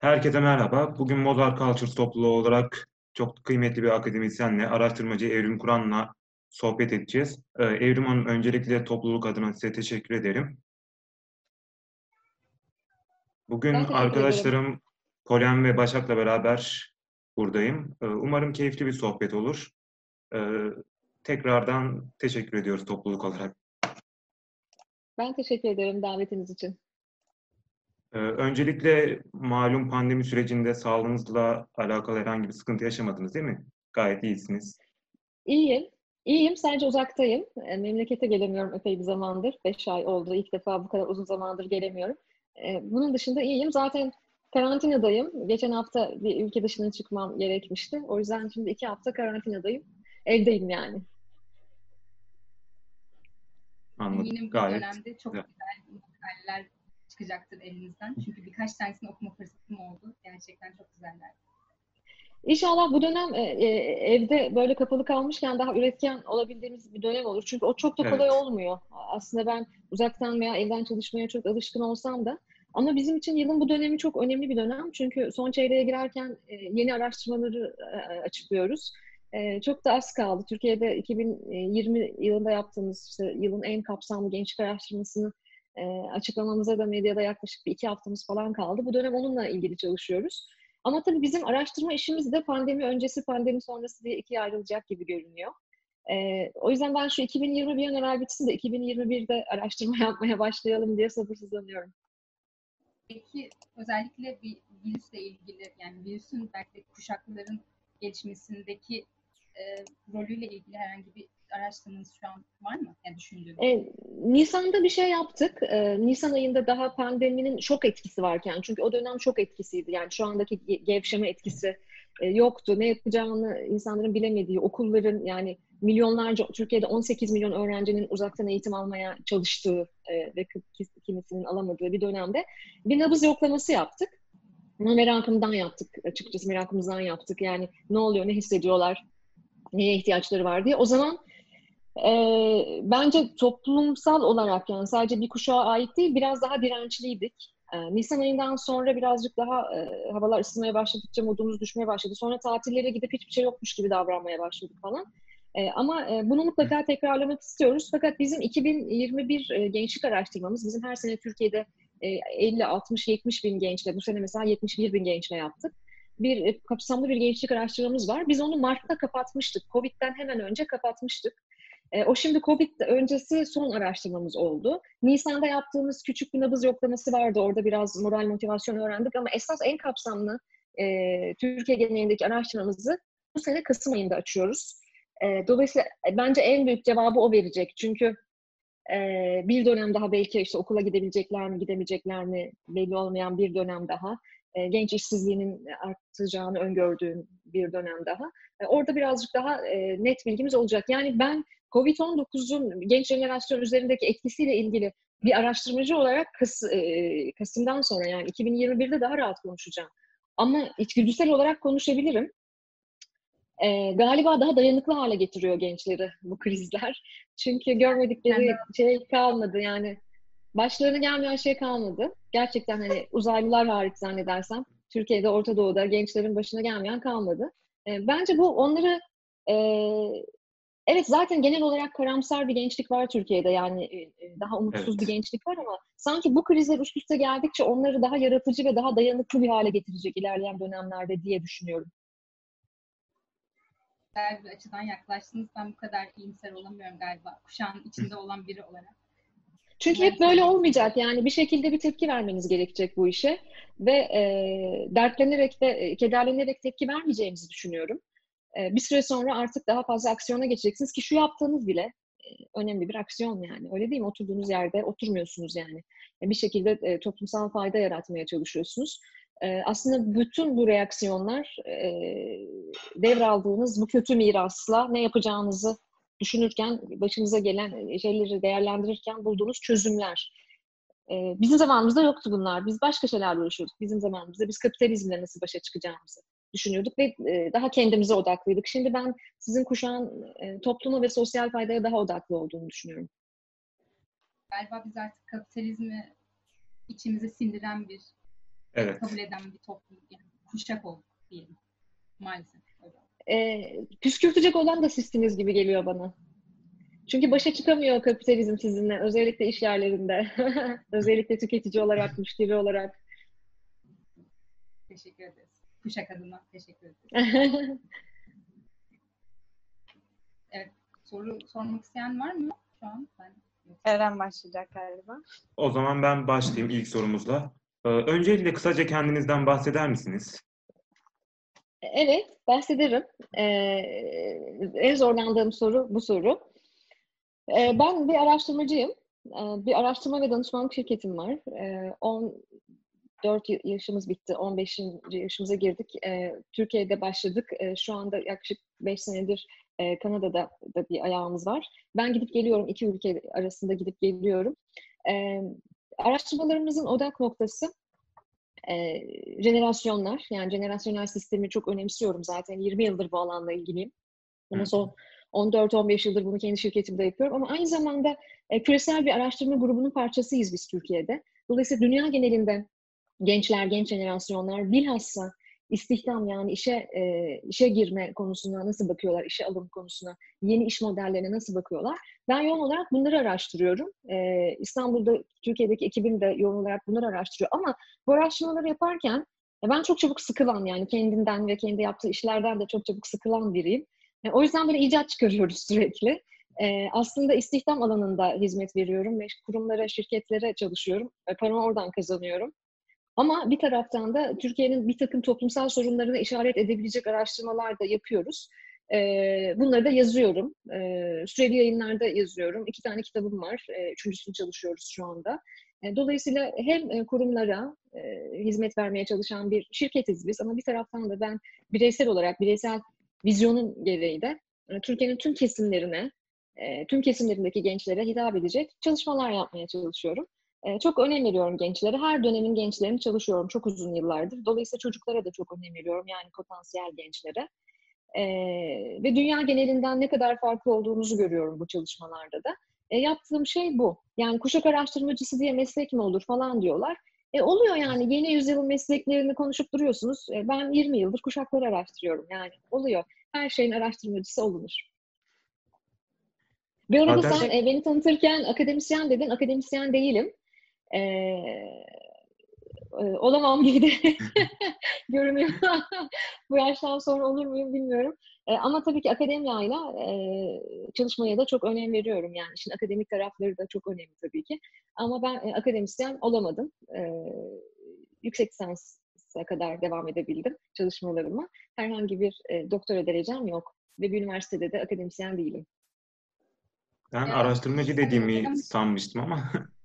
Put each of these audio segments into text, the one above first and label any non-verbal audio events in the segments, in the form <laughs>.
Herkese merhaba. Bugün Mozart Cultures topluluğu olarak çok kıymetli bir akademisyenle, araştırmacı Evrim Kur'an'la sohbet edeceğiz. Ee, Evrim Hanım, öncelikle topluluk adına size teşekkür ederim. Bugün arkadaşlarım Polen ve Başak'la beraber buradayım. Ee, umarım keyifli bir sohbet olur. Ee, tekrardan teşekkür ediyoruz topluluk olarak. Ben teşekkür ederim davetiniz için. Ee, öncelikle malum pandemi sürecinde sağlığınızla alakalı herhangi bir sıkıntı yaşamadınız değil mi? Gayet iyisiniz. İyiyim. İyiyim. Sadece uzaktayım. Ee, memlekete gelemiyorum epey bir zamandır. Beş ay oldu. İlk defa bu kadar uzun zamandır gelemiyorum. Ee, bunun dışında iyiyim. Zaten karantinadayım. Geçen hafta bir ülke dışına çıkmam gerekmişti. O yüzden şimdi iki hafta karantinadayım. Evdeyim yani. Anladım. Eminim bu Gayet dönemde çok güzel, güzel makaleler çıkacaktır elinizden. Çünkü birkaç tanesini okuma fırsatım oldu. Gerçekten çok güzeller. İnşallah bu dönem e, e, evde böyle kapalı kalmışken daha üretken olabildiğimiz bir dönem olur. Çünkü o çok da kolay evet. olmuyor. Aslında ben uzaktan veya evden çalışmaya çok alışkın olsam da ama bizim için yılın bu dönemi çok önemli bir dönem. Çünkü son çeyreğe girerken e, yeni araştırmaları açıklıyoruz. Çok da az kaldı. Türkiye'de 2020 yılında yaptığımız işte yılın en kapsamlı gençlik araştırmasını e, açıklamamıza da medyada yaklaşık bir iki haftamız falan kaldı. Bu dönem onunla ilgili çalışıyoruz. Ama tabii bizim araştırma işimiz de pandemi öncesi, pandemi sonrası diye ikiye ayrılacak gibi görünüyor. Ee, o yüzden ben şu 2020 bir an evvel bitsin de 2021'de araştırma <laughs> yapmaya başlayalım diye sabırsızlanıyorum. Peki özellikle bir virüsle ilgili yani virüsün belki de kuşakların gelişmesindeki e, rolüyle ilgili herhangi bir araştırmanız şu an var mı? Yani düşündüğünüz. E, Nisan'da bir şey yaptık. E, Nisan ayında daha pandeminin şok etkisi varken. Çünkü o dönem şok etkisiydi. Yani şu andaki gevşeme etkisi e, yoktu. Ne yapacağını insanların bilemediği, okulların yani milyonlarca, Türkiye'de 18 milyon öğrencinin uzaktan eğitim almaya çalıştığı e, ve kimisinin alamadığı bir dönemde bir nabız yoklaması yaptık. Bunu merakımdan yaptık açıkçası, merakımızdan yaptık. Yani ne oluyor, ne hissediyorlar, neye ihtiyaçları var diye. O zaman e, bence toplumsal olarak yani sadece bir kuşağa ait değil biraz daha dirençliydik. E, Nisan ayından sonra birazcık daha e, havalar ısınmaya başladıkça modumuz düşmeye başladı. Sonra tatillere gidip hiçbir şey yokmuş gibi davranmaya başladık falan. E, ama e, bunu mutlaka tekrarlamak istiyoruz. Fakat bizim 2021 e, gençlik araştırmamız, bizim her sene Türkiye'de e, 50, 60, 70 bin gençle, bu sene mesela 71 bin gençle yaptık. Bir e, kapsamlı bir gençlik araştırmamız var. Biz onu Mart'ta kapatmıştık. Covid'den hemen önce kapatmıştık. E, o şimdi Covid öncesi son araştırmamız oldu. Nisan'da yaptığımız küçük bir nabız yoklaması vardı. Orada biraz moral motivasyon öğrendik ama esas en kapsamlı e, Türkiye genelindeki araştırmamızı bu sene Kasım ayında açıyoruz. E, dolayısıyla e, bence en büyük cevabı o verecek. Çünkü e, bir dönem daha belki işte okula gidebilecekler mi, gidemeyecekler mi belli olmayan bir dönem daha. E, genç işsizliğinin artacağını öngördüğüm bir dönem daha. E, orada birazcık daha e, net bilgimiz olacak. Yani ben Covid-19'un genç jenerasyon üzerindeki etkisiyle ilgili bir araştırmacı olarak Kas, e, Kasım'dan sonra yani 2021'de daha rahat konuşacağım. Ama içgüdüsel olarak konuşabilirim. E, galiba daha dayanıklı hale getiriyor gençleri bu krizler. Çünkü görmedikleri şey kalmadı yani. Başlarına gelmeyen şey kalmadı. Gerçekten hani uzaylılar hariç zannedersem Türkiye'de, Orta Doğu'da gençlerin başına gelmeyen kalmadı. E, bence bu onları e, Evet zaten genel olarak karamsar bir gençlik var Türkiye'de yani e, e, daha umutsuz evet. bir gençlik var ama sanki bu krizler üst üste geldikçe onları daha yaratıcı ve daha dayanıklı bir hale getirecek ilerleyen dönemlerde diye düşünüyorum. Güzel bir açıdan yaklaştınız. Ben bu kadar iyimser olamıyorum galiba kuşağın içinde olan biri olarak. Çünkü hep böyle olmayacak yani bir şekilde bir tepki vermeniz gerekecek bu işe ve e, dertlenerek ve kederlenerek tepki vermeyeceğimizi düşünüyorum. Ee, bir süre sonra artık daha fazla aksiyona geçeceksiniz ki şu yaptığınız bile e, önemli bir aksiyon yani. Öyle değil mi? Oturduğunuz yerde oturmuyorsunuz yani. Bir şekilde e, toplumsal fayda yaratmaya çalışıyorsunuz. E, aslında bütün bu reaksiyonlar devraldığınız bu kötü mirasla ne yapacağınızı düşünürken, başınıza gelen şeyleri değerlendirirken bulduğunuz çözümler. Bizim zamanımızda yoktu bunlar. Biz başka şeylerle uğraşıyorduk. Bizim zamanımızda biz kapitalizmle nasıl başa çıkacağımızı düşünüyorduk ve e, daha kendimize odaklıydık. Şimdi ben sizin kuşağın e, topluma ve sosyal faydaya daha odaklı olduğunu düşünüyorum. Galiba biz artık kapitalizmi içimize sindiren bir evet. kabul eden bir toplum, yani kuşak olduk diyelim. Maalesef. E, püskürtecek olan da sizsiniz gibi geliyor bana. Çünkü başa çıkamıyor kapitalizm sizinle. Özellikle iş yerlerinde. <laughs> özellikle tüketici olarak, müşteri olarak. Teşekkür ederiz. Kuşak adına teşekkür ederiz. <laughs> evet. Soru sormak isteyen var mı şu an? Ben Eren başlayacak galiba. O zaman ben başlayayım ilk sorumuzla. Ee, öncelikle kısaca kendinizden bahseder misiniz? Evet, bahsederim. Ee, en zorlandığım soru bu soru. Ee, ben bir araştırmacıyım. Ee, bir araştırma ve danışmanlık şirketim var. Ee, 14 yaşımız bitti, 15. yaşımıza girdik. Ee, Türkiye'de başladık. Ee, şu anda yaklaşık 5 senedir e, Kanada'da da bir ayağımız var. Ben gidip geliyorum, iki ülke arasında gidip geliyorum. Ee, araştırmalarımızın odak noktası e, jenerasyonlar. Yani jenerasyonel sistemi çok önemsiyorum zaten. 20 yıldır bu alanla ilgiliyim. Bunu son 14-15 yıldır bunu kendi şirketimde yapıyorum. Ama aynı zamanda e, küresel bir araştırma grubunun parçasıyız biz Türkiye'de. Dolayısıyla dünya genelinde gençler, genç jenerasyonlar bilhassa istihdam yani işe e, işe girme konusuna nasıl bakıyorlar, işe alım konusuna, yeni iş modellerine nasıl bakıyorlar? Ben yoğun olarak bunları araştırıyorum. E, İstanbul'da, Türkiye'deki ekibim de yoğun olarak bunları araştırıyor. Ama bu araştırmaları yaparken ben çok çabuk sıkılan yani kendimden ve kendi yaptığı işlerden de çok çabuk sıkılan biriyim. Yani o yüzden böyle icat çıkarıyoruz <laughs> sürekli. Ee, aslında istihdam alanında hizmet veriyorum ve kurumlara, şirketlere çalışıyorum. Paramı oradan kazanıyorum. Ama bir taraftan da Türkiye'nin bir takım toplumsal sorunlarına işaret edebilecek araştırmalar da yapıyoruz. Ee, bunları da yazıyorum. Ee, süreli yayınlarda yazıyorum. İki tane kitabım var. Ee, üçüncüsünü çalışıyoruz şu anda. Dolayısıyla hem kurumlara e, hizmet vermeye çalışan bir şirketiz biz ama bir taraftan da ben bireysel olarak, bireysel vizyonun gereği de e, Türkiye'nin tüm kesimlerine, e, tüm kesimlerindeki gençlere hitap edecek çalışmalar yapmaya çalışıyorum. E, çok önem veriyorum gençlere. Her dönemin gençlerini çalışıyorum çok uzun yıllardır. Dolayısıyla çocuklara da çok önem veriyorum yani potansiyel gençlere. Ve dünya genelinden ne kadar farklı olduğumuzu görüyorum bu çalışmalarda da. E, yaptığım şey bu. Yani kuşak araştırmacısı diye meslek mi olur falan diyorlar. E, oluyor yani yeni yüzyılın mesleklerini konuşup duruyorsunuz. E, ben 20 yıldır kuşakları araştırıyorum yani oluyor. Her şeyin araştırmacısı olunur. Bir arada Zaten... sen e, beni tanıtırken akademisyen dedin. Akademisyen değilim. E, e, olamam gibi de <laughs> görünüyor. Bu yaştan sonra olur muyum bilmiyorum. E, ama tabii ki akademiyayla e, çalışmaya da çok önem veriyorum. Yani işin akademik tarafları da çok önemli tabii ki. Ama ben e, akademisyen olamadım. E, yüksek lisansa kadar devam edebildim çalışmalarıma. Herhangi bir e, doktora derecem yok. Ve bir üniversitede de akademisyen değilim. Ben evet. araştırmacı dediğimi <laughs> sanmıştım ama <laughs>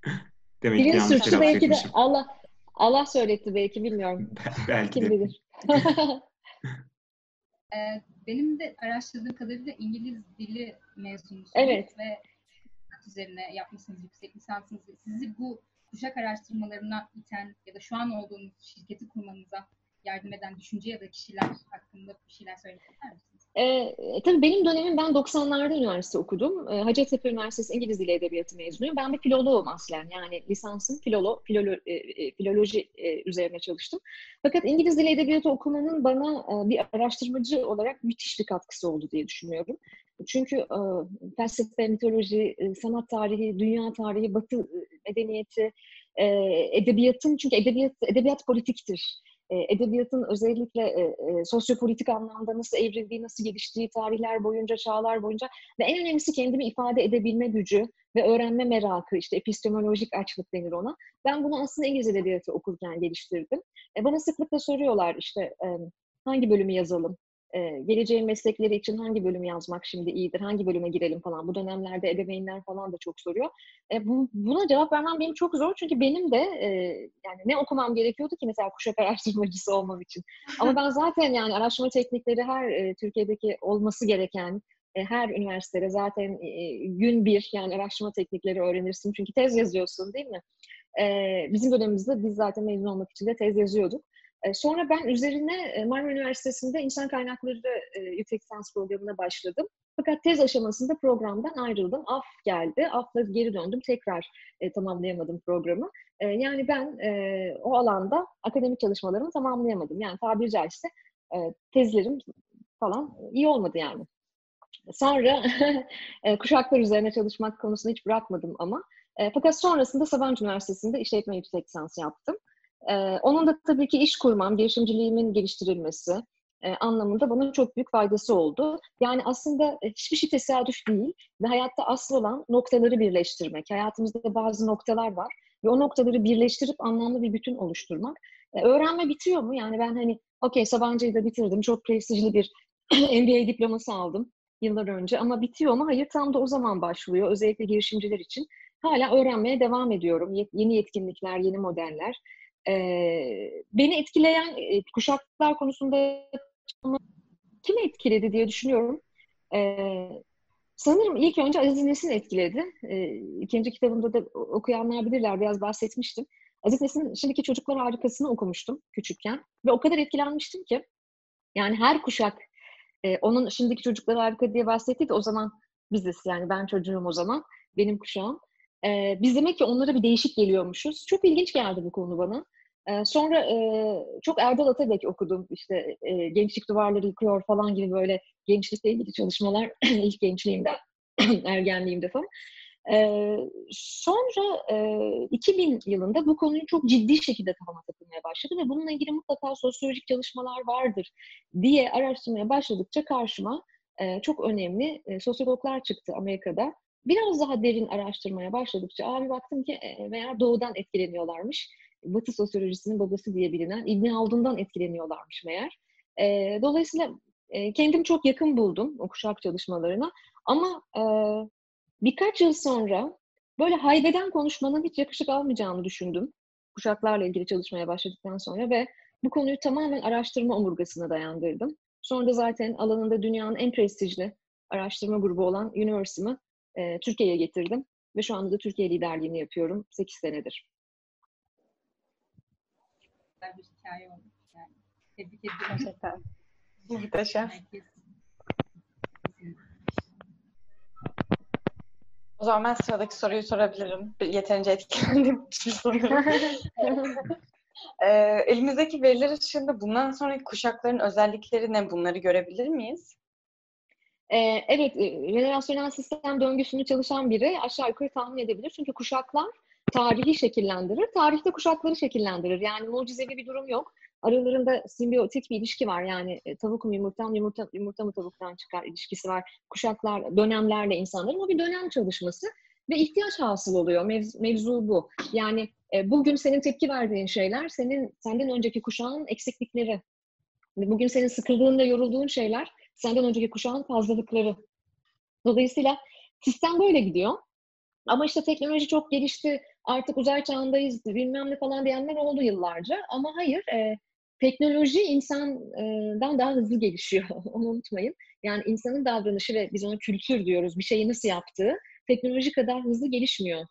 demek ki yanlış telaffuz belki de Allah Allah söyletti belki bilmiyorum. <laughs> belki Kim de. bilir. <laughs> <laughs> Benim de araştırdığım kadarıyla İngiliz dili mezunusunuz evet. ve üzerine yapmışsınız yüksek lisansınızı. Sizi bu kuşak araştırmalarına iten ya da şu an olduğunuz şirketi kurmanıza yardım eden düşünce ya da kişiler hakkında bir şeyler söylemek ister misiniz? E, tabii benim dönemim ben 90'larda üniversite okudum. E, Hacettepe Üniversitesi İngiliz Dili Edebiyatı mezunuyum. Ben bir filoloğum aslen. Yani lisansım filolo, filolo, e, filoloji e, üzerine çalıştım. Fakat İngiliz Dili Edebiyatı okumanın bana e, bir araştırmacı olarak müthiş bir katkısı oldu diye düşünüyorum. Çünkü e, felsefe, mitoloji, e, sanat tarihi, dünya tarihi, batı medeniyeti, e, edebiyatın çünkü edebiyat edebiyat politiktir edebiyatın özellikle e, sosyopolitik anlamda nasıl evrildiği, nasıl geliştiği tarihler boyunca, çağlar boyunca ve en önemlisi kendimi ifade edebilme gücü ve öğrenme merakı, işte epistemolojik açlık denir ona. Ben bunu aslında İngiliz edebiyatı okurken geliştirdim. bana sıklıkla soruyorlar işte hangi bölümü yazalım, e, geleceğin meslekleri için hangi bölümü yazmak şimdi iyidir, hangi bölüme girelim falan. Bu dönemlerde ebeveynler falan da çok soruyor. E, bu, buna cevap vermem benim çok zor çünkü benim de e, yani ne okumam gerekiyordu ki mesela kuşak araştırmacısı olmam için. Ama ben zaten yani araştırma teknikleri her e, Türkiye'deki olması gereken e, her üniversitede zaten e, gün bir yani araştırma teknikleri öğrenirsin. Çünkü tez yazıyorsun değil mi? Bizim dönemimizde biz zaten mezun olmak için de tez yazıyorduk. E, sonra ben üzerine e, Marmara Üniversitesi'nde insan kaynakları e, yüksek lisans programına başladım. Fakat tez aşamasında programdan ayrıldım. Af geldi. Af'la geri döndüm. Tekrar e, tamamlayamadım programı. E, yani ben e, o alanda akademik çalışmalarımı tamamlayamadım. Yani tabiri caizse e, tezlerim falan iyi olmadı yani. Sonra <laughs> e, kuşaklar üzerine çalışmak konusunu hiç bırakmadım ama. E, fakat sonrasında Sabancı Üniversitesi'nde işletme yüksek lisans yaptım. E, onun da tabii ki iş kurmam, girişimciliğimin geliştirilmesi e, anlamında bana çok büyük faydası oldu. Yani aslında hiçbir şey tesadüf değil ve hayatta asıl olan noktaları birleştirmek. Hayatımızda bazı noktalar var ve o noktaları birleştirip anlamlı bir bütün oluşturmak. E, öğrenme bitiyor mu? Yani ben hani okey Sabancı'yı da bitirdim, çok prestijli bir <clears throat> MBA diploması aldım yıllar önce ama bitiyor mu? Hayır tam da o zaman başlıyor özellikle girişimciler için. Hala öğrenmeye devam ediyorum. Yeni yetkinlikler, yeni modeller. Ee, beni etkileyen e, kuşaklar konusunda kimi etkiledi diye düşünüyorum. Ee, sanırım ilk önce Aziz Nesin etkiledi. Ee, ikinci kitabımda da okuyanlar bilirler, biraz bahsetmiştim. Aziz Nesin'in Şimdiki Çocuklar Harikası'nı okumuştum küçükken. Ve o kadar etkilenmiştim ki yani her kuşak e, onun şimdiki çocuklar harika diye bahsetti de o zaman biziz yani ben çocuğum o zaman benim kuşağım. E, biz demek ki onlara bir değişik geliyormuşuz. Çok ilginç geldi bu konu bana. Sonra çok Erdal Atabek okudum. İşte Gençlik Duvarları Yıkıyor falan gibi böyle gençlikle ilgili çalışmalar <clears throat> ilk gençliğimde, <clears throat> ergenliğimde falan. Ee, sonra e, 2000 yılında bu konuyu çok ciddi şekilde kafama takılmaya başladı ve bununla ilgili mutlaka sosyolojik çalışmalar vardır diye araştırmaya başladıkça karşıma e, çok önemli e, sosyologlar çıktı Amerika'da. Biraz daha derin araştırmaya başladıkça abi baktım ki e, meğer doğudan etkileniyorlarmış. Batı sosyolojisinin babası diye bilinen İbn Haldun'dan etkileniyorlarmış meğer. E, dolayısıyla e, kendim çok yakın buldum o kuşak çalışmalarına. Ama e, Birkaç yıl sonra böyle haybeden konuşmanın hiç yakışık almayacağını düşündüm. Kuşaklarla ilgili çalışmaya başladıktan sonra ve bu konuyu tamamen araştırma omurgasına dayandırdım. Sonra da zaten alanında dünyanın en prestijli araştırma grubu olan Universe'ımı e, Türkiye'ye getirdim. Ve şu anda da Türkiye liderliğini yapıyorum 8 senedir. Güzel bir hikaye olmuş yani. Tebrik ediyorum. Gerçekten. Muhteşem. O zaman ben sıradaki soruyu sorabilirim. Yeterince etkilendim <laughs> sanırım. <laughs> e, elimizdeki veriler ışığında bundan sonraki kuşakların özellikleri ne? Bunları görebilir miyiz? Ee, evet, jenerasyonel sistem döngüsünü çalışan biri aşağı yukarı tahmin edebilir. Çünkü kuşaklar tarihi şekillendirir, tarihte kuşakları şekillendirir. Yani mucizevi bir durum yok. Aralarında simbiyotik bir ilişki var. Yani e, tavuk mu yumurtam, yumurta, yumurta mı tavuktan çıkar ilişkisi var. Kuşaklar, dönemlerle insanların. O bir dönem çalışması ve ihtiyaç hasıl oluyor. Mevzu, mevzu bu. Yani e, bugün senin tepki verdiğin şeyler senin senden önceki kuşağın eksiklikleri. Bugün senin sıkıldığın ve yorulduğun şeyler senden önceki kuşağın fazlalıkları. Dolayısıyla sistem böyle gidiyor. Ama işte teknoloji çok gelişti, artık uzay çağındayız, bilmem ne falan diyenler oldu yıllarca. Ama hayır, e, teknoloji insandan daha hızlı gelişiyor. <laughs> Onu unutmayın. Yani insanın davranışı ve biz ona kültür diyoruz, bir şeyi nasıl yaptığı teknoloji kadar hızlı gelişmiyor.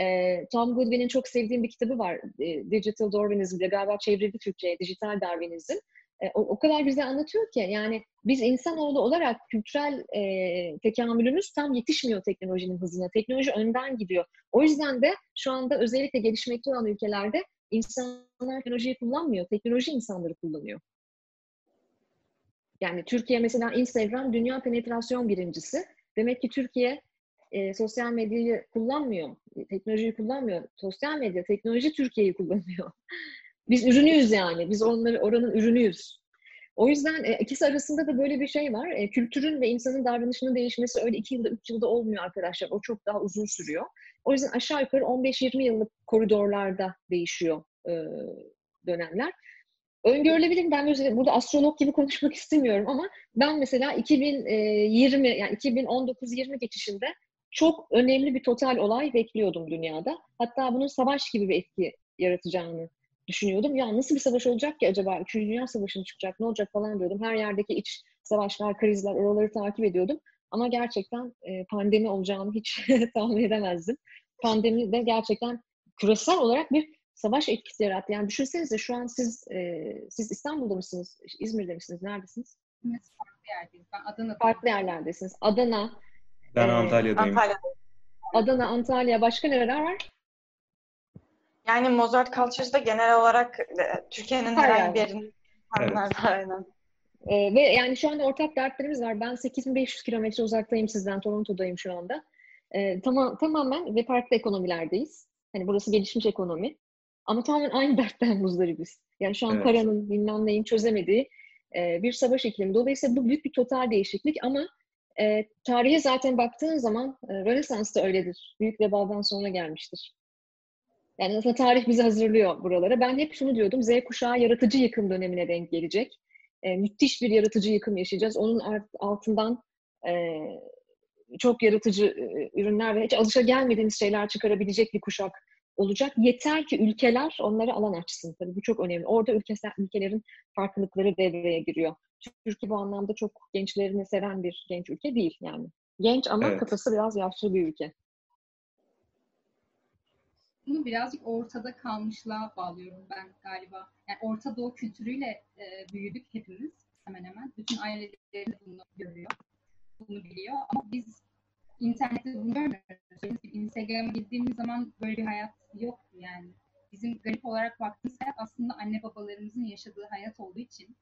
E, Tom Goodwin'in çok sevdiğim bir kitabı var. E, Digital Darwinism diye galiba çevrildi Türkçe'ye. Dijital Darwinizm. E, o, o kadar güzel anlatıyor ki yani biz insanoğlu olarak kültürel e, tekamülümüz tam yetişmiyor teknolojinin hızına. Teknoloji önden gidiyor. O yüzden de şu anda özellikle gelişmekte olan ülkelerde insanlar teknolojiyi kullanmıyor. Teknoloji insanları kullanıyor. Yani Türkiye mesela Instagram dünya penetrasyon birincisi. Demek ki Türkiye e, sosyal medyayı kullanmıyor, teknolojiyi kullanmıyor. Sosyal medya, teknoloji Türkiye'yi kullanıyor. Biz ürünüyüz yani. Biz onları oranın ürünüyüz. O yüzden e, ikisi arasında da böyle bir şey var. E, kültürün ve insanın davranışının değişmesi öyle iki yılda, üç yılda olmuyor arkadaşlar. O çok daha uzun sürüyor. O yüzden aşağı yukarı 15-20 yıllık koridorlarda değişiyor e, dönemler. Öngörülebilir ben mesela burada astrolog gibi konuşmak <laughs> istemiyorum ama ben mesela 2020 yani 2019-20 geçişinde çok önemli bir total olay bekliyordum dünyada. Hatta bunun savaş gibi bir etki yaratacağını düşünüyordum. Ya nasıl bir savaş olacak ki acaba? Üçüncü Dünya Savaşı çıkacak? Ne olacak falan diyordum. Her yerdeki iç savaşlar, krizler, oraları takip ediyordum. Ama gerçekten e, pandemi olacağını hiç <laughs> tahmin edemezdim. Pandemi de gerçekten küresel olarak bir savaş etkisi yarattı. Yani düşünsenize şu an siz e, siz İstanbul'da mısınız? İzmir'de misiniz? Neredesiniz? Farklı yerdeyiz. Ben Adana. Farklı yerlerdesiniz. Adana. Ben e, Antalya'dayım. Antalya. Adana, Antalya. Başka nereler var? Yani Mozart Cultures'da genel olarak e, Türkiye'nin Her herhangi bir yerinde insanlar var. Aynen. Ee, ve yani şu anda ortak dertlerimiz var. Ben 8500 kilometre uzaktayım sizden. Toronto'dayım şu anda. Ee, tamam, tamamen ve farklı ekonomilerdeyiz. Hani burası gelişmiş ekonomi. Ama tamamen aynı dertten muzdaribiz. Yani şu an Evet. paranın bilmem neyin çözemediği e, bir savaş iklimi. Dolayısıyla bu büyük bir total değişiklik ama e, tarihe zaten baktığın zaman e, Rönesans da öyledir. Büyük vebadan sonra gelmiştir. Yani aslında tarih bizi hazırlıyor buralara. Ben hep şunu diyordum, Z kuşağı yaratıcı yıkım dönemine denk gelecek. E, müthiş bir yaratıcı yıkım yaşayacağız. Onun altından e, çok yaratıcı e, ürünler ve hiç alışa gelmediğimiz şeyler çıkarabilecek bir kuşak olacak. Yeter ki ülkeler onlara alan açsın. Tabii bu çok önemli. Orada ülkesel, ülkelerin farklılıkları devreye giriyor. Türkiye bu anlamda çok gençlerini seven bir genç ülke değil yani. Genç ama Evet. kafası biraz yaşlı bir ülke. Bunu birazcık ortada kalmışlığa bağlıyorum ben galiba. Yani Orta Doğu kültürüyle e, büyüdük hepimiz hemen hemen. Bütün ailelerimiz bunu görüyor, bunu biliyor. Ama biz internette bunu görmüyoruz. Instagram'a girdiğimiz zaman böyle bir hayat yok yani. Bizim garip olarak baktığımız hayat aslında anne babalarımızın yaşadığı hayat olduğu için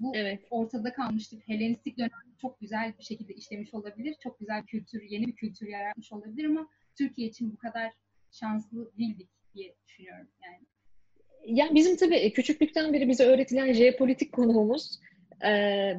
bu Evet. ortada kalmıştık. Helenistik dönem çok güzel bir şekilde işlemiş olabilir. Çok güzel kültür, yeni bir kültür yaratmış olabilir ama Türkiye için bu kadar şanslı değildik diye düşünüyorum yani. Yani bizim tabii küçüklükten beri bize öğretilen jeopolitik konuğumuz e,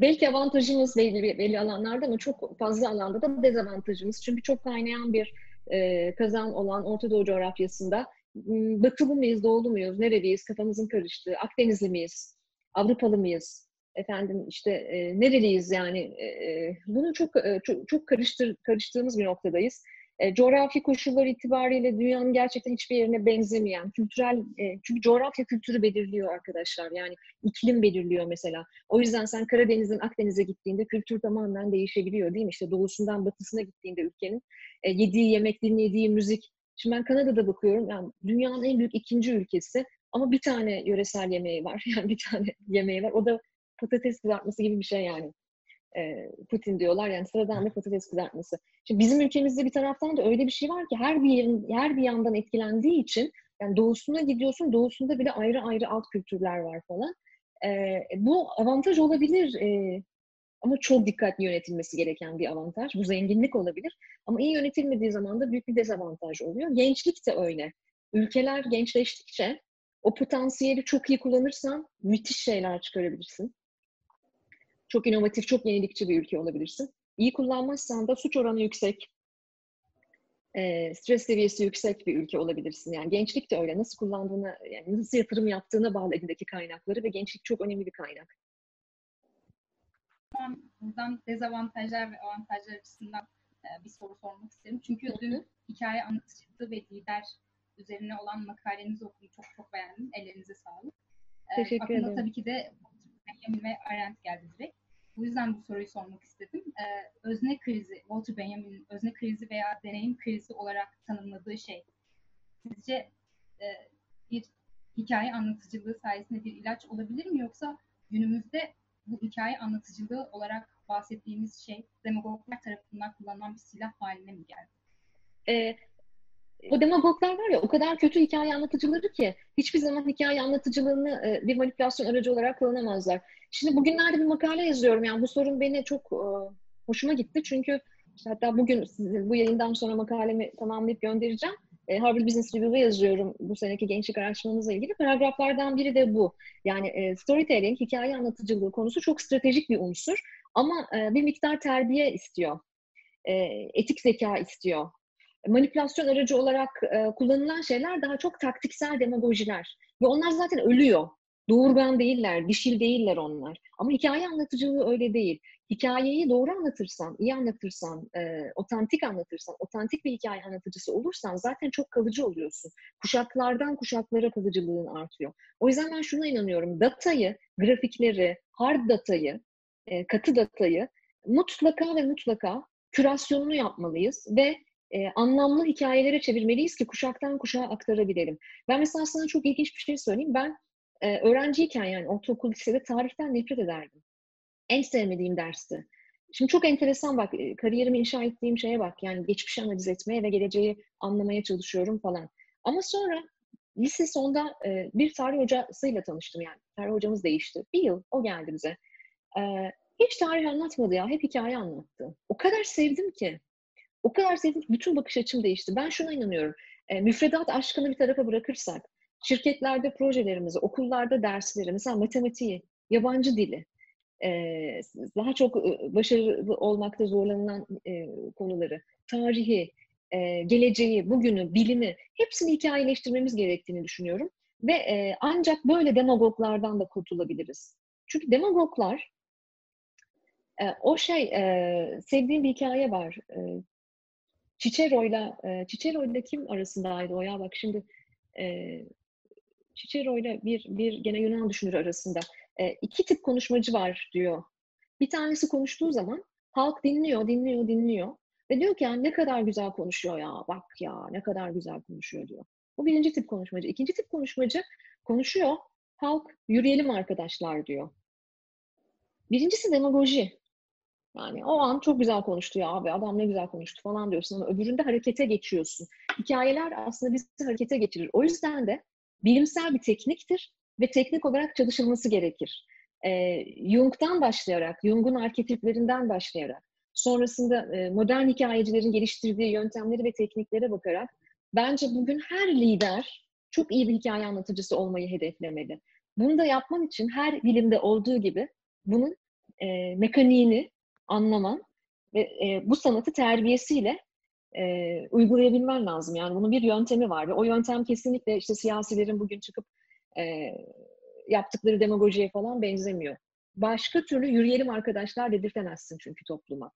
belki avantajımız belli, belli alanlarda ama çok fazla alanda da dezavantajımız. Çünkü çok kaynayan bir e, kazan olan Orta Doğu coğrafyasında m, batılı mıyız, doğulu muyuz, nereliyiz, kafamızın karıştığı, Akdenizli miyiz, Avrupalı mıyız, efendim işte e, nereliyiz yani e, e, bunu çok e, çok, çok karıştır, karıştığımız bir noktadayız. E, coğrafi koşullar itibariyle dünyanın gerçekten hiçbir yerine benzemeyen, kültürel, e, çünkü coğrafya kültürü belirliyor arkadaşlar. Yani iklim belirliyor mesela. O yüzden sen Karadeniz'den Akdeniz'e gittiğinde kültür tamamen değişebiliyor değil mi? İşte doğusundan batısına gittiğinde ülkenin e, yediği yemek, dinlediği müzik. Şimdi ben Kanada'da bakıyorum. Yani dünyanın en büyük ikinci ülkesi ama bir tane yöresel yemeği var. <laughs> Yani bir tane yemeği var. O da patates kızartması gibi bir şey yani. E, Putin diyorlar yani sıradan bir patates kızartması. Şimdi bizim ülkemizde bir taraftan da öyle bir şey var ki her bir yerin her bir yandan etkilendiği için yani doğusuna gidiyorsun doğusunda bile ayrı ayrı alt kültürler var falan. Ee, bu avantaj olabilir ee, ama çok dikkatli yönetilmesi gereken bir avantaj. Bu zenginlik olabilir ama iyi yönetilmediği zaman da büyük bir dezavantaj oluyor. Gençlik de öyle. Ülkeler gençleştikçe o potansiyeli çok iyi kullanırsan müthiş şeyler çıkarabilirsin. Çok inovatif, çok yenilikçi bir ülke olabilirsin. İyi kullanmazsan da suç oranı yüksek, e, stres seviyesi yüksek bir ülke olabilirsin. Yani gençlik de öyle. Nasıl kullandığına, yani nasıl yatırım yaptığına bağlı elindeki kaynakları ve gençlik çok önemli bir kaynak. Buradan dezavantajlar ve avantajlar açısından e, bir soru sormak isterim. Çünkü dün hikaye anlatıcılığı ve lider üzerine olan makalenizi okudum. Çok çok beğendim. Ellerinize sağlık. E, Teşekkür aklıma ederim. tabii ki de Benjamin ve Arendt geldi direkt. Bu yüzden bu soruyu sormak istedim. Ee, özne krizi, Walter Benjamin'in özne krizi veya deneyim krizi olarak tanımladığı şey sizce e, bir hikaye anlatıcılığı sayesinde bir ilaç olabilir mi yoksa günümüzde bu hikaye anlatıcılığı olarak bahsettiğimiz şey demagoglar tarafından kullanılan bir silah haline mi geldi? E, o demagoglar var ya o kadar kötü hikaye anlatıcıları ki hiçbir zaman hikaye anlatıcılığını e, bir manipülasyon aracı olarak kullanamazlar. Şimdi bugünlerde bir makale yazıyorum. Yani bu sorun beni çok e, hoşuma gitti. Çünkü işte hatta bugün sizin bu yayından sonra makalemi tamamlayıp göndereceğim. E, Harvard Business Review'da yazıyorum bu seneki gençlik araştırmamızla ilgili. Paragraflardan biri de bu. Yani e, storytelling, hikaye anlatıcılığı konusu çok stratejik bir unsur. Ama e, bir miktar terbiye istiyor. E, etik zeka istiyor manipülasyon aracı olarak e, kullanılan şeyler daha çok taktiksel demagojiler. Ve onlar zaten ölüyor. Doğurgan değiller, dişil değiller onlar. Ama hikaye anlatıcılığı öyle değil. Hikayeyi doğru anlatırsan, iyi anlatırsan, e, otantik anlatırsan, otantik bir hikaye anlatıcısı olursan zaten çok kalıcı oluyorsun. Kuşaklardan kuşaklara kalıcılığın artıyor. O yüzden ben şuna inanıyorum. Datayı, grafikleri, hard datayı, e, katı datayı mutlaka ve mutlaka kürasyonunu yapmalıyız ve e, anlamlı hikayelere çevirmeliyiz ki kuşaktan kuşağa aktarabilelim. Ben mesela sana çok ilginç bir şey söyleyeyim. Ben e, öğrenciyken yani ortaokul lisede tarihten nefret ederdim. En sevmediğim dersti. Şimdi çok enteresan bak, e, kariyerimi inşa ettiğim şeye bak. Yani geçmişi analiz etmeye ve geleceği anlamaya çalışıyorum falan. Ama sonra lise sonda e, bir tarih hocasıyla tanıştım yani. Tarih hocamız değişti. Bir yıl o geldi bize. E, hiç tarih anlatmadı ya. Hep hikaye anlattı. O kadar sevdim ki. O kadar ki bütün bakış açım değişti. Ben şuna inanıyorum. E, müfredat aşkını bir tarafa bırakırsak, şirketlerde projelerimizi, okullarda dersleri, mesela matematiği, yabancı dili, e, daha çok e, başarılı olmakta zorlanılan e, konuları, tarihi, e, geleceği, bugünü, bilimi hepsini hikayeleştirmemiz gerektiğini düşünüyorum. Ve e, ancak böyle demagoglardan da kurtulabiliriz. Çünkü demagoglar e, o şey e, sevdiğim bir hikaye var. E, Cicero'yla e, Cicero'yla kim arasındaydı o ya bak şimdi e, Cicero'yla bir bir gene Yunan düşünür arasında e, iki tip konuşmacı var diyor. Bir tanesi konuştuğu zaman halk dinliyor, dinliyor, dinliyor. Ve diyor ki yani ne kadar güzel konuşuyor ya, bak ya ne kadar güzel konuşuyor diyor. Bu birinci tip konuşmacı. İkinci tip konuşmacı konuşuyor, halk yürüyelim arkadaşlar diyor. Birincisi demagoji. Yani o an çok güzel konuştu ya abi, adam ne güzel konuştu falan diyorsun ama öbüründe harekete geçiyorsun. Hikayeler aslında bizi harekete geçirir. O yüzden de bilimsel bir tekniktir ve teknik olarak çalışılması gerekir. E, Jung'dan başlayarak, Jung'un arketiplerinden başlayarak, sonrasında e, modern hikayecilerin geliştirdiği yöntemleri ve tekniklere bakarak bence bugün her lider çok iyi bir hikaye anlatıcısı olmayı hedeflemeli. Bunu da yapman için her bilimde olduğu gibi bunun e, mekaniğini anlaman ve e, bu sanatı terbiyesiyle e, uygulayabilmen lazım. Yani bunun bir yöntemi var ve o yöntem kesinlikle işte siyasilerin bugün çıkıp e, yaptıkları demagojiye falan benzemiyor. Başka türlü yürüyelim arkadaşlar dedirtemezsin çünkü topluma.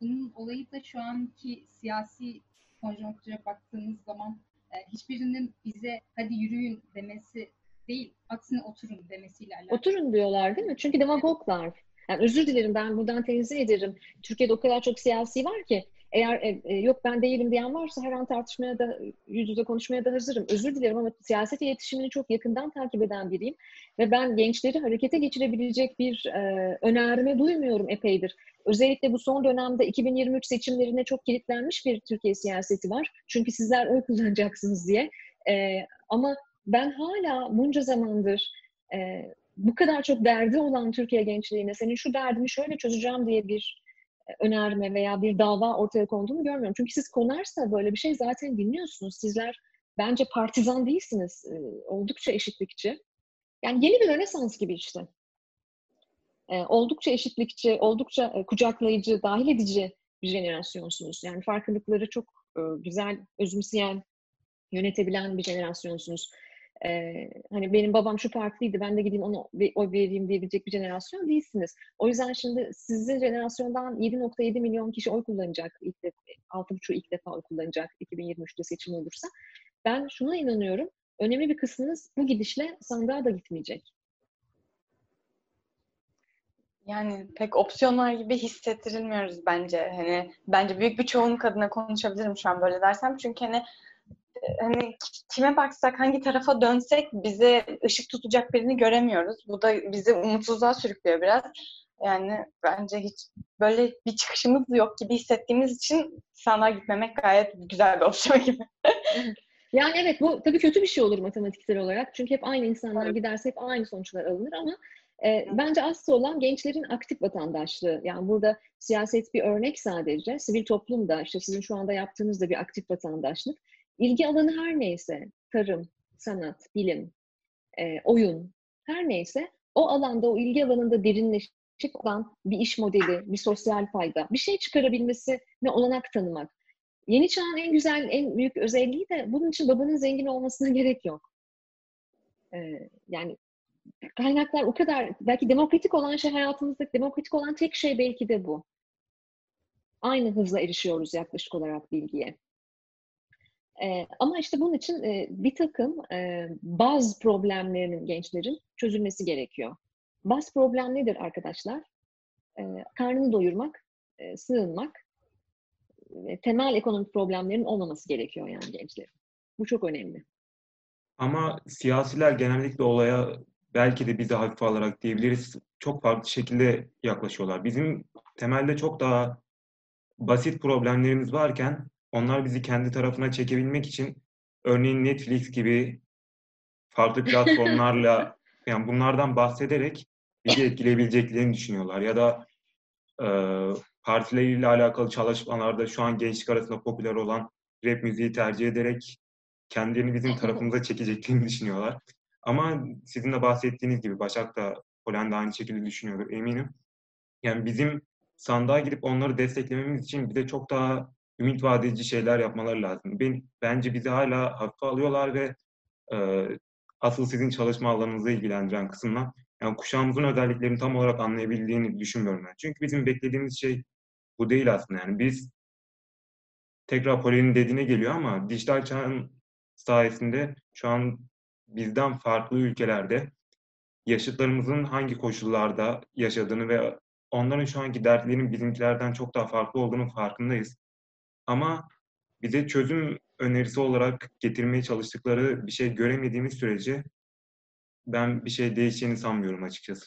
Bunun olayı da şu anki siyasi konjonktüre baktığımız zaman e, hiçbirinin bize hadi yürüyün demesi değil, aksine oturun demesiyle alakalı. Oturun diyorlar değil mi? Çünkü demagoglar. Yani özür dilerim ben buradan tenzih ederim. Türkiye'de o kadar çok siyasi var ki eğer e, e, yok ben değilim diyen varsa her an tartışmaya da yüz yüze konuşmaya da hazırım. Özür dilerim ama siyaset iletişimini çok yakından takip eden biriyim ve ben gençleri harekete geçirebilecek bir e, önerme duymuyorum epeydir. Özellikle bu son dönemde 2023 seçimlerine çok kilitlenmiş bir Türkiye siyaseti var. Çünkü sizler oy kullanacaksınız diye. E, ama ben hala bunca zamandır e, bu kadar çok derdi olan Türkiye gençliğine senin şu derdini şöyle çözeceğim diye bir önerme veya bir dava ortaya konduğunu görmüyorum. Çünkü siz konarsa böyle bir şey zaten dinliyorsunuz. Sizler bence partizan değilsiniz. E, oldukça eşitlikçi. Yani yeni bir rönesans gibi işte. E, oldukça eşitlikçi, oldukça e, kucaklayıcı, dahil edici bir jenerasyonsunuz. Yani farklılıkları çok e, güzel özümseyen, yönetebilen bir jenerasyonsunuz e, hani benim babam şu partiliydi ben de gideyim ona oy vereyim diyebilecek bir jenerasyon değilsiniz. O yüzden şimdi sizin jenerasyondan 7.7 milyon kişi oy kullanacak. ilk defa, 6.5 ilk defa oy kullanacak 2023'te seçim olursa. Ben şuna inanıyorum. Önemli bir kısmınız bu gidişle sandığa da gitmeyecek. Yani pek opsiyonlar gibi hissettirilmiyoruz bence. Hani bence büyük bir çoğunluk adına konuşabilirim şu an böyle dersem. Çünkü hani hani kime baksak, hangi tarafa dönsek bize ışık tutacak birini göremiyoruz. Bu da bizi umutsuzluğa sürüklüyor biraz. Yani bence hiç böyle bir çıkışımız yok gibi hissettiğimiz için sana gitmemek gayet güzel bir opsiyon gibi. yani evet bu tabii kötü bir şey olur matematiksel olarak. Çünkü hep aynı insanlar evet. giderse hep aynı sonuçlar alınır ama e, bence asıl olan gençlerin aktif vatandaşlığı. Yani burada siyaset bir örnek sadece. Sivil toplum da işte sizin şu anda yaptığınız da bir aktif vatandaşlık. İlgi alanı her neyse, tarım, sanat, bilim, e, oyun, her neyse o alanda, o ilgi alanında derinleşip olan bir iş modeli, bir sosyal fayda, bir şey çıkarabilmesi ne olanak tanımak. Yeni çağın en güzel, en büyük özelliği de bunun için babanın zengin olmasına <laughs> gerek yok. Ee, yani kaynaklar o kadar, belki demokratik olan şey hayatımızda, demokratik olan tek şey belki de bu. Aynı hızla erişiyoruz yaklaşık olarak bilgiye. E, ama işte bunun için e, bir takım e, bazı problemlerinin gençlerin çözülmesi gerekiyor. Baz problem nedir arkadaşlar? E, karnını doyurmak, e, sığınmak, e, temel ekonomik problemlerin olmaması gerekiyor yani gençlerin. Bu çok önemli. Ama siyasiler genellikle olaya belki de bizi hafife alarak diyebiliriz çok farklı şekilde yaklaşıyorlar. Bizim temelde çok daha basit problemlerimiz varken onlar bizi kendi tarafına çekebilmek için örneğin Netflix gibi farklı platformlarla <laughs> yani bunlardan bahsederek bizi etkileyebileceklerini düşünüyorlar. Ya da e, partileriyle alakalı çalışmalarda şu an gençlik arasında popüler olan rap müziği tercih ederek kendilerini bizim tarafımıza çekeceklerini düşünüyorlar. Ama sizin de bahsettiğiniz gibi Başak da Polen de aynı şekilde düşünüyordur eminim. Yani bizim sandığa gidip onları desteklememiz için bize çok daha ümit vadeci şeyler yapmaları lazım. Ben, bence bizi hala hafife alıyorlar ve e, asıl sizin çalışma alanınızı ilgilendiren kısımlar yani kuşağımızın özelliklerini tam olarak anlayabildiğini düşünmüyorum ben. Çünkü bizim beklediğimiz şey bu değil aslında. Yani biz tekrar Polen'in dediğine geliyor ama dijital çağın sayesinde şu an bizden farklı ülkelerde yaşıtlarımızın hangi koşullarda yaşadığını ve onların şu anki dertlerinin bizimkilerden çok daha farklı olduğunu farkındayız. Ama bize çözüm önerisi olarak getirmeye çalıştıkları bir şey göremediğimiz sürece ben bir şey değişeceğini sanmıyorum açıkçası.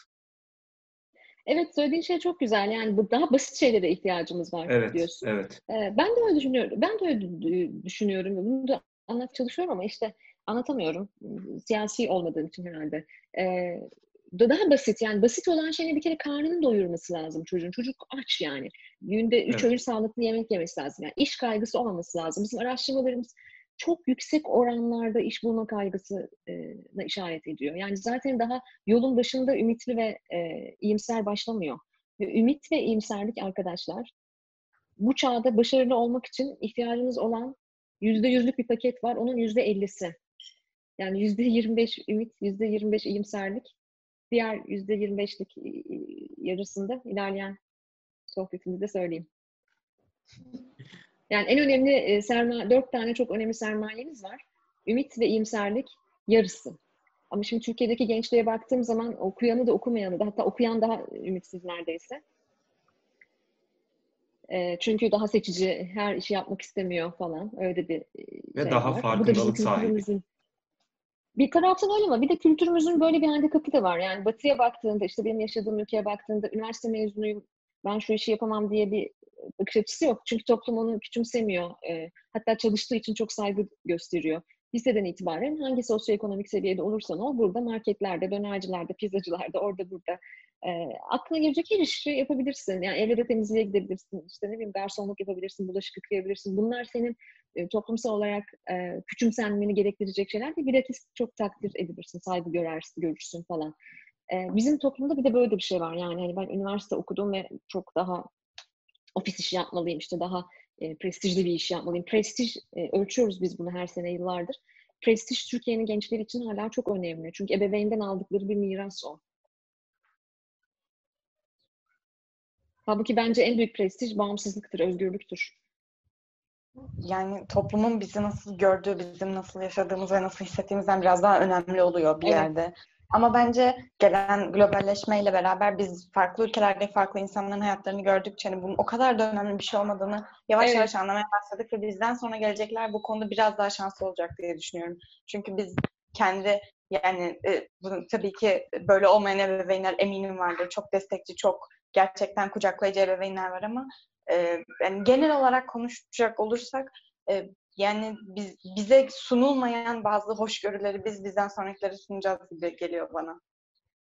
Evet söylediğin şey çok güzel. Yani bu daha basit şeylere ihtiyacımız var evet, diyorsun. Evet. Ee, ben de öyle düşünüyorum. Ben de öyle düşünüyorum. Bunu da anlat çalışıyorum ama işte anlatamıyorum. Siyasi olmadığım için herhalde. Ee, daha basit yani basit olan şeyine bir kere karnını doyurması lazım çocuğun. Çocuk aç yani. Günde üç evet. öğün sağlıklı yemek yemesi lazım. Yani iş kaygısı olmaması lazım. Bizim araştırmalarımız çok yüksek oranlarda iş bulma kaygısına işaret ediyor. Yani zaten daha yolun başında ümitli ve e, iyimser başlamıyor. Ve ümit ve iyimserlik arkadaşlar bu çağda başarılı olmak için ihtiyacınız olan yüzde yüzlük bir paket var. Onun yüzde ellisi. Yani yüzde yirmi beş ümit, yüzde yirmi beş iyimserlik. Diğer yüzde yirmi beşlik yarısında ilerleyen sohbetimizde söyleyeyim. Yani en önemli e, sermaye, dört tane çok önemli sermayeniz var. Ümit ve iyimserlik yarısı. Ama şimdi Türkiye'deki gençliğe baktığım zaman okuyanı da okumayanı da hatta okuyan daha ümitsiz neredeyse. E, çünkü daha seçici, her işi yapmak istemiyor falan. Öyle bir Ve şey daha var. farkındalık sahibi. Bir taraftan öyle ama bir de kültürümüzün böyle bir handikapı da var. Yani batıya baktığında, işte benim yaşadığım ülkeye baktığında üniversite mezunuyum, ben şu işi yapamam diye bir bakış açısı yok. Çünkü toplum onu küçümsemiyor. E, hatta çalıştığı için çok saygı gösteriyor. Liseden itibaren hangi sosyoekonomik seviyede olursan ol burada marketlerde, dönercilerde, pizzacılarda, orada burada e, aklına gelecek her işi yapabilirsin. Yani evde temizliğe gidebilirsin, işte ne bileyim garsonluk yapabilirsin, bulaşık yıkayabilirsin. Bunlar senin e, toplumsal olarak e, küçümsenmeni gerektirecek şeyler değil. Bilakis çok takdir edilirsin, saygı görersin, görürsün falan. Bizim toplumda bir de böyle bir şey var. Yani hani ben üniversite okudum ve çok daha ofis işi yapmalıyım, işte daha e, prestijli bir iş yapmalıyım. Prestij, e, ölçüyoruz biz bunu her sene yıllardır. Prestij Türkiye'nin gençleri için hala çok önemli. Çünkü ebeveynden aldıkları bir miras o. Halbuki bence en büyük prestij bağımsızlıktır, özgürlüktür. Yani toplumun bizi nasıl gördüğü, bizim nasıl yaşadığımız ve nasıl hissettiğimizden biraz daha önemli oluyor bir evet. yerde. Ama bence gelen globalleşmeyle beraber biz farklı ülkelerde farklı insanların hayatlarını gördükçe hani bunun o kadar da önemli bir şey olmadığını yavaş evet. yavaş anlamaya başladık ve bizden sonra gelecekler bu konuda biraz daha şanslı olacak diye düşünüyorum. Çünkü biz kendi yani e, bunun tabii ki böyle olmayan ebeveynler eminim vardır. Çok destekçi, çok gerçekten kucaklayıcı ebeveynler var ama e, yani genel olarak konuşacak olursak e, yani biz, bize sunulmayan bazı hoşgörüleri biz bizden sonrakileri sunacağız gibi geliyor bana.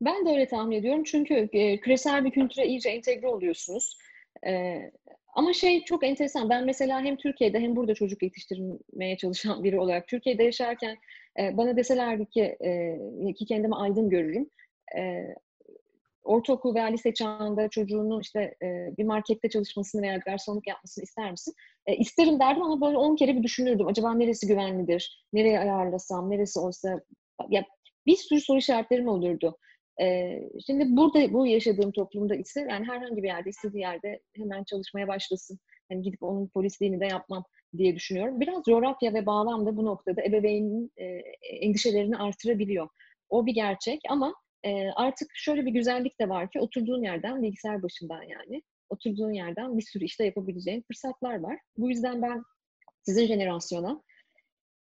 Ben de öyle tahmin ediyorum. Çünkü e, küresel bir kültüre iyice entegre oluyorsunuz. E, ama şey çok enteresan. Ben mesela hem Türkiye'de hem burada çocuk yetiştirmeye çalışan biri olarak Türkiye'de yaşarken e, bana deselerdi ki, e, ki kendimi aydın görürüm. E, ortaokul veya lise çağında çocuğunun işte e, bir markette çalışmasını veya garsonluk yapmasını ister misin? E, isterim derdim ama böyle on kere bir düşünürdüm. Acaba neresi güvenlidir? Nereye ayarlasam? Neresi olsa? Ya, bir sürü soru işaretlerim olurdu. E, şimdi burada bu yaşadığım toplumda ise yani herhangi bir yerde istediği yerde hemen çalışmaya başlasın. Yani gidip onun polisliğini de yapmam diye düşünüyorum. Biraz coğrafya ve bağlam da bu noktada ebeveynin e, endişelerini artırabiliyor. O bir gerçek ama e, artık şöyle bir güzellik de var ki oturduğun yerden bilgisayar başından yani oturduğun yerden bir sürü işte yapabileceğin fırsatlar var. Bu yüzden ben sizin jenerasyona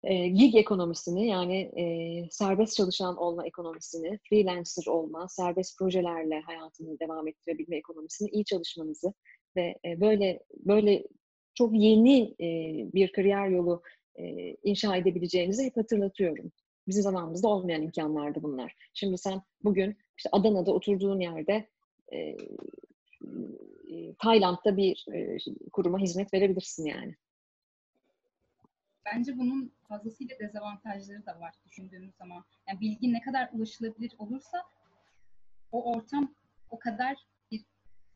e, gig ekonomisini yani e, serbest çalışan olma ekonomisini, freelancer olma, serbest projelerle hayatını devam ettirebilme ekonomisini iyi çalışmanızı ve e, böyle böyle çok yeni e, bir kariyer yolu e, inşa edebileceğinizi hep hatırlatıyorum. Bizim zamanımızda olmayan imkanlardı bunlar. Şimdi sen bugün işte Adana'da oturduğun yerde e, e, Tayland'da bir e, kuruma hizmet verebilirsin yani. Bence bunun fazlasıyla dezavantajları da var düşündüğümüz zaman. Yani bilgi ne kadar ulaşılabilir olursa o ortam o kadar bir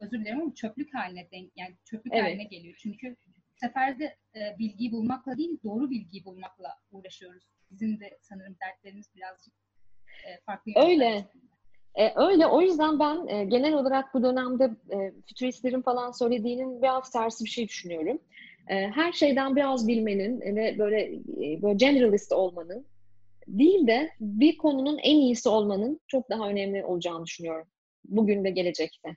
özür dilerim ama çöplük haline denk yani çöplük Evet. haline geliyor. Çünkü bu sefer de e, bilgiyi bulmakla değil doğru bilgiyi bulmakla uğraşıyoruz. Bizim de sanırım dertlerimiz birazcık e, farklı. Öyle. E, öyle. O yüzden ben e, genel olarak bu dönemde e, fütüristlerin falan söylediğinin biraz tersi bir şey düşünüyorum. E, her şeyden biraz bilmenin ve böyle e, böyle generalist olmanın değil de bir konunun en iyisi olmanın çok daha önemli olacağını düşünüyorum. Bugün ve gelecekte.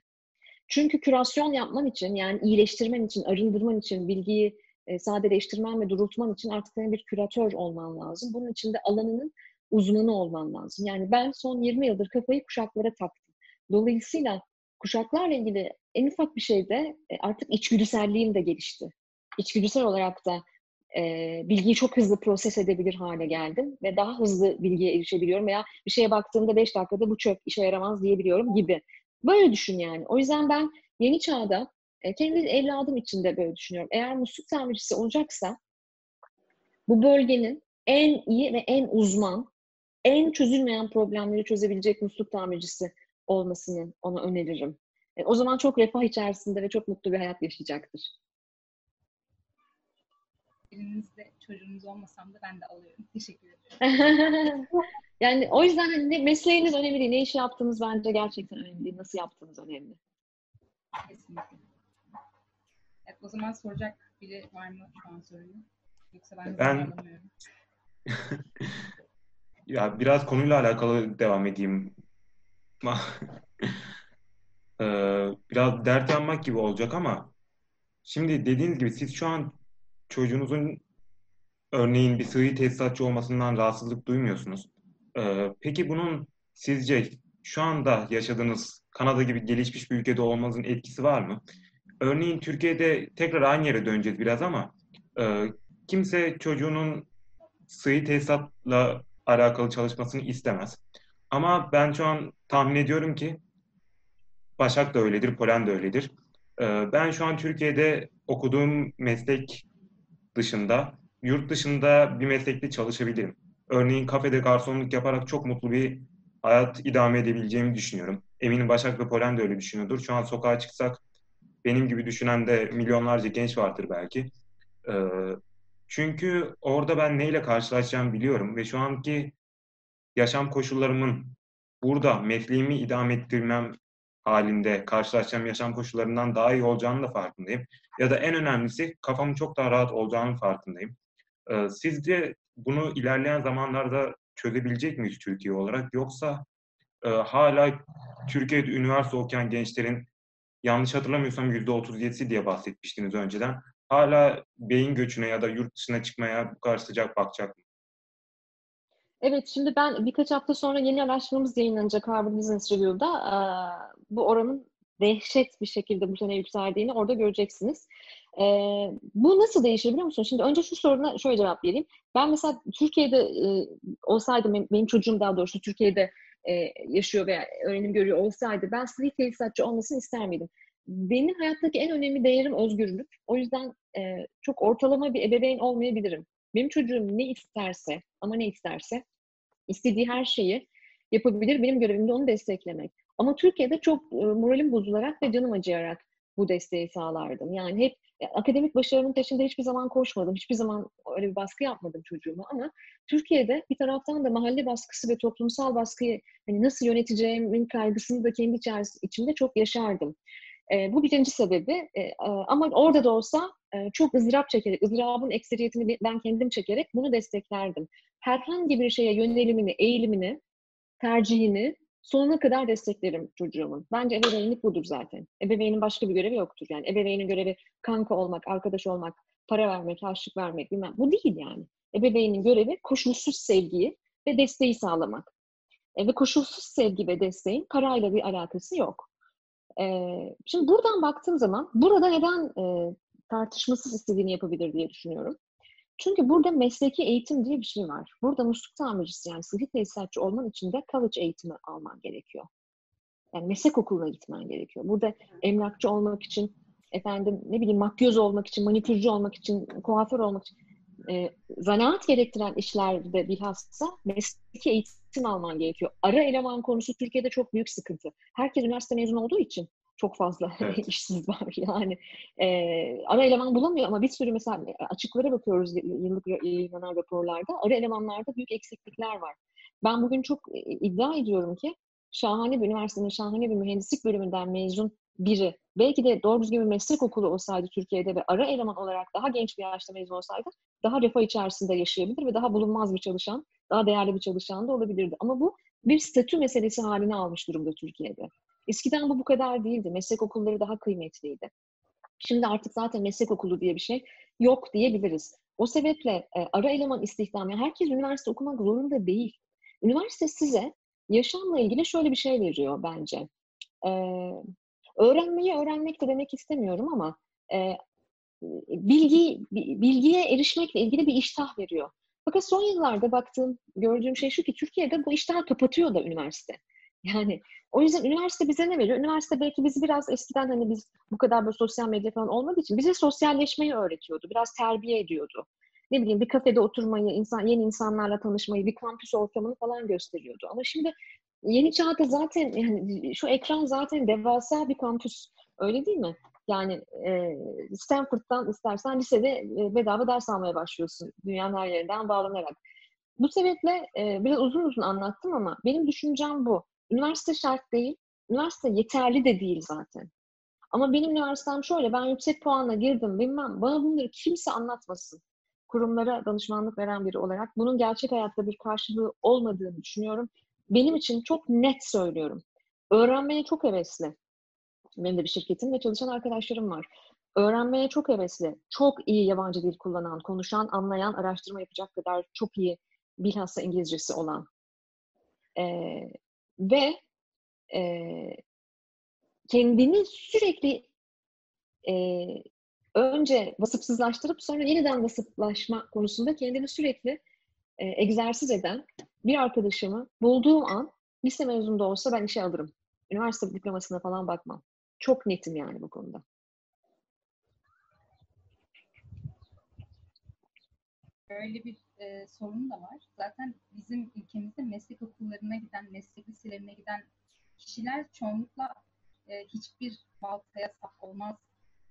Çünkü kürasyon yapman için yani iyileştirmen için, arındırman için, bilgiyi e, sadeleştirmen ve durultman için artık senin bir küratör olman lazım. Bunun için de alanının uzmanı olman lazım. Yani ben son 20 yıldır kafayı kuşaklara taktım. Dolayısıyla kuşaklarla ilgili en ufak bir şeyde e, artık içgüdüselliğim de gelişti. İçgüdüsel olarak da e, bilgiyi çok hızlı proses edebilir hale geldim ve daha hızlı bilgiye erişebiliyorum veya bir şeye baktığımda 5 dakikada bu çöp işe yaramaz diyebiliyorum gibi. Böyle düşün yani. O yüzden ben yeni çağda e, kendi evladım için de böyle düşünüyorum. Eğer musluk tamircisi olacaksa bu bölgenin en iyi ve en uzman, en çözülmeyen problemleri çözebilecek musluk tamircisi olmasını ona öneririm. E, o zaman çok refah içerisinde ve çok mutlu bir hayat yaşayacaktır. Elinizde çocuğunuz olmasam da ben de alıyorum. <laughs> Teşekkür ederim. <laughs> yani o yüzden hani ne- mesleğiniz önemli değil. Ne iş yaptığınız bence gerçekten önemli değil. Nasıl yaptığınız önemli. Kesinlikle. Evet, o zaman soracak biri var mı şu an soruyu? Yoksa ben, Ben-. <laughs> Ya biraz konuyla alakalı devam edeyim. <laughs> Ee, biraz dert yanmak gibi olacak ama şimdi dediğiniz gibi siz şu an çocuğunuzun örneğin bir sıhhi tesisatçı olmasından rahatsızlık duymuyorsunuz. Ee, peki bunun sizce şu anda yaşadığınız Kanada gibi gelişmiş bir ülkede olmanızın etkisi var mı? Örneğin Türkiye'de tekrar aynı yere döneceğiz biraz ama e, kimse çocuğunun sıhhi tesisatla alakalı çalışmasını istemez. Ama ben şu an tahmin ediyorum ki Başak da öyledir, Polen de öyledir. Ee, Ben şu an Türkiye'de okuduğum meslek dışında, yurt dışında bir meslekte çalışabilirim. Örneğin kafede garsonluk yaparak çok mutlu bir hayat idame edebileceğimi düşünüyorum. Eminim Başak ve Polen de öyle düşünüyordur. Şu an sokağa çıksak benim gibi düşünen de milyonlarca genç vardır belki. Ee, Çünkü orada ben neyle karşılaşacağımı biliyorum ve şu anki yaşam koşullarımın burada mesleğimi idame ettirmem halinde karşılaşacağım yaşam koşullarından daha iyi olacağını da farkındayım. Ya da en önemlisi kafamın çok daha rahat olacağının farkındayım. Ee, Sizce bunu ilerleyen zamanlarda çözebilecek miyiz Türkiye olarak? Yoksa e, hala Türkiye'de üniversite okuyan gençlerin yanlış hatırlamıyorsam %37'si diye bahsetmiştiniz önceden. Hala beyin göçüne ya da yurt dışına çıkmaya bu kadar sıcak bakacak mı? Evet, şimdi ben birkaç hafta sonra yeni araştırmamız yayınlanacak Harvard Business Review'da. Bu oranın dehşet bir şekilde bu sene yükseldiğini orada göreceksiniz. Ee, bu nasıl değişir biliyor musun? Şimdi önce şu soruna şöyle cevap vereyim. Ben mesela Türkiye'de e, olsaydım, benim, benim çocuğum daha doğrusu Türkiye'de e, yaşıyor veya öğrenim görüyor olsaydı ben sıhhi tesisatçı olmasını ister miydim? Benim hayattaki en önemli değerim özgürlük. O yüzden e, çok ortalama bir ebeveyn olmayabilirim. Benim çocuğum ne isterse ama ne isterse istediği her şeyi yapabilir. Benim görevim de onu desteklemek. Ama Türkiye'de çok e, moralim bozularak ve canım acıyarak bu desteği sağlardım. Yani hep e, akademik başarımın peşinde hiçbir zaman koşmadım. Hiçbir zaman öyle bir baskı yapmadım çocuğuma ama Türkiye'de bir taraftan da mahalle baskısı ve toplumsal baskıyı hani nasıl yöneteceğimin kaygısını da kendi içimde çok yaşardım. E, bu birinci sebebi. E, ama orada da olsa e, çok ızdırap çekerek, ızdırabın ekseriyetini ben kendim çekerek bunu desteklerdim. Herhangi bir şeye yönelimini, eğilimini, tercihini sonuna kadar desteklerim çocuğumun. Bence ebeveynlik budur zaten. Ebeveynin başka bir görevi yoktur. Yani ebeveynin görevi kanka olmak, arkadaş olmak, para vermek, harçlık vermek bilmem. Bu değil yani. Ebeveynin görevi koşulsuz sevgiyi ve desteği sağlamak. E, ve koşulsuz sevgi ve desteğin parayla bir alakası yok. E, şimdi buradan baktığım zaman burada neden e, tartışmasız istediğini yapabilir diye düşünüyorum. Çünkü burada mesleki eğitim diye bir şey var. Burada musluk tamircisi yani sıhhi tesisatçı olman için de college eğitimi alman gerekiyor. Yani meslek okuluna gitmen gerekiyor. Burada emlakçı olmak için, efendim ne bileyim makyöz olmak için, manikürcü olmak için, kuaför olmak için e, zanaat gerektiren işlerde bilhassa mesleki eğitim alman gerekiyor. Ara eleman konusu Türkiye'de çok büyük sıkıntı. Herkes üniversite mezunu olduğu için çok fazla <laughs> evet. işsiz var. <laughs> Yani e, ara eleman bulamıyor ama bir sürü mesela açıklara bakıyoruz yıllık yayınlanan raporlarda. Ara elemanlarda büyük eksiklikler var. Ben bugün çok iddia ediyorum ki şahane bir üniversitenin şahane bir mühendislik bölümünden mezun biri belki de doğru düzgün bir meslek okulu olsaydı Türkiye'de ve ara eleman olarak daha genç bir yaşta mezun olsaydı daha refah içerisinde yaşayabilir ve daha bulunmaz bir çalışan, daha değerli bir çalışan da olabilirdi. Ama bu bir statü meselesi haline almış durumda Türkiye'de. Eskiden bu bu kadar değildi. Meslek okulları daha kıymetliydi. Şimdi artık zaten meslek okulu diye bir şey yok diyebiliriz. O sebeple e, ara eleman istihdamı, herkes üniversite okumak zorunda değil. Üniversite size yaşamla ilgili şöyle bir şey veriyor bence. E, öğrenmeyi öğrenmek de demek istemiyorum ama e, bilgi bilgiye erişmekle ilgili bir iştah veriyor. Fakat son yıllarda baktığım, gördüğüm şey şu ki Türkiye'de bu iştahı kapatıyor da üniversite. Yani o yüzden üniversite bize ne veriyor? Üniversite belki bizi biraz eskiden hani biz bu kadar böyle sosyal medya falan olmadığı için bize sosyalleşmeyi öğretiyordu. Biraz terbiye ediyordu. Ne bileyim bir kafede oturmayı, insan yeni insanlarla tanışmayı, bir kampüs ortamını falan gösteriyordu. Ama şimdi yeni çağda zaten yani şu ekran zaten devasa bir kampüs. Öyle değil mi? Yani e, Stanford'dan istersen lisede e, bedava ders almaya başlıyorsun. Dünyanın her yerinden bağlanarak. Bu sebeple e, biraz uzun uzun anlattım ama benim düşüncem bu. Üniversite şart değil. Üniversite yeterli de değil zaten. Ama benim üniversitem şöyle, ben yüksek puanla girdim bilmem, bana bunları kimse anlatmasın. Kurumlara danışmanlık veren biri olarak bunun gerçek hayatta bir karşılığı olmadığını düşünüyorum. Benim için çok net söylüyorum. Öğrenmeye çok hevesli. Benim de bir şirketim ve çalışan arkadaşlarım var. Öğrenmeye çok hevesli, çok iyi yabancı dil kullanan, konuşan, anlayan, araştırma yapacak kadar çok iyi bilhassa İngilizcesi olan. Ee, ve e, kendini sürekli e, önce vasıfsızlaştırıp sonra yeniden vasıflaşma konusunda kendini sürekli e, egzersiz eden bir arkadaşımı bulduğum an lise mezunu olsa ben işe alırım. Üniversite diplomasına falan bakmam. Çok netim yani bu konuda. Öyle bir e, sorun da var. Zaten bizim ülkemizde meslek okullarına giden, meslek liselerine giden kişiler çoğunlukla e, hiçbir baltaya sap olmaz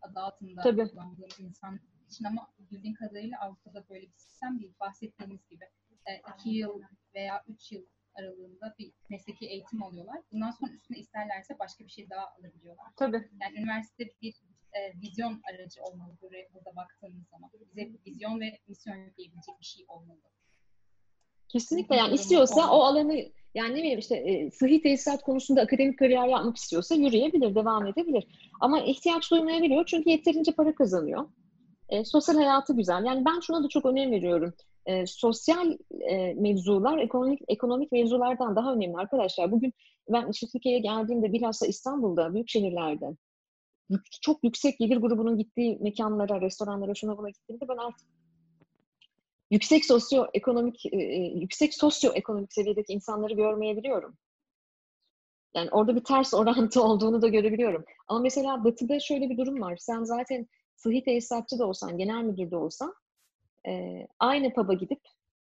adı altında Tabii. kullandığım insan için ama bildiğim kadarıyla Avrupa'da böyle bir sistem değil. Bahsettiğiniz gibi e, iki yıl veya üç yıl aralığında bir mesleki eğitim alıyorlar. Bundan sonra üstüne isterlerse başka bir şey daha alabiliyorlar. Tabii. Yani üniversite bir e, vizyon aracı olmalı buraya, burada baktığımız zaman. Bize vizyon ve misyon yükleyebilecek bir şey olmalı. Kesinlikle yani istiyorsa o alanı yani ne bileyim işte e, sıhhi tesisat konusunda akademik kariyer yapmak istiyorsa yürüyebilir, devam edebilir. Ama ihtiyaç duymayabiliyor çünkü yeterince para kazanıyor. E, sosyal hayatı güzel. Yani ben şuna da çok önem veriyorum. E, sosyal e, mevzular ekonomik ekonomik mevzulardan daha önemli arkadaşlar. Bugün ben işte Türkiye'ye geldiğimde bilhassa İstanbul'da, büyük şehirlerde çok yüksek gelir grubunun gittiği mekanlara, restoranlara, şuna buna gittiğimde ben artık yüksek sosyoekonomik e, e, yüksek sosyoekonomik seviyedeki insanları görmeyebiliyorum. Yani orada bir ters orantı <laughs> olduğunu da görebiliyorum. Ama mesela Batı'da şöyle bir durum var. Sen zaten sıhhi tesisatçı da olsan, genel müdür de olsan e, aynı pub'a gidip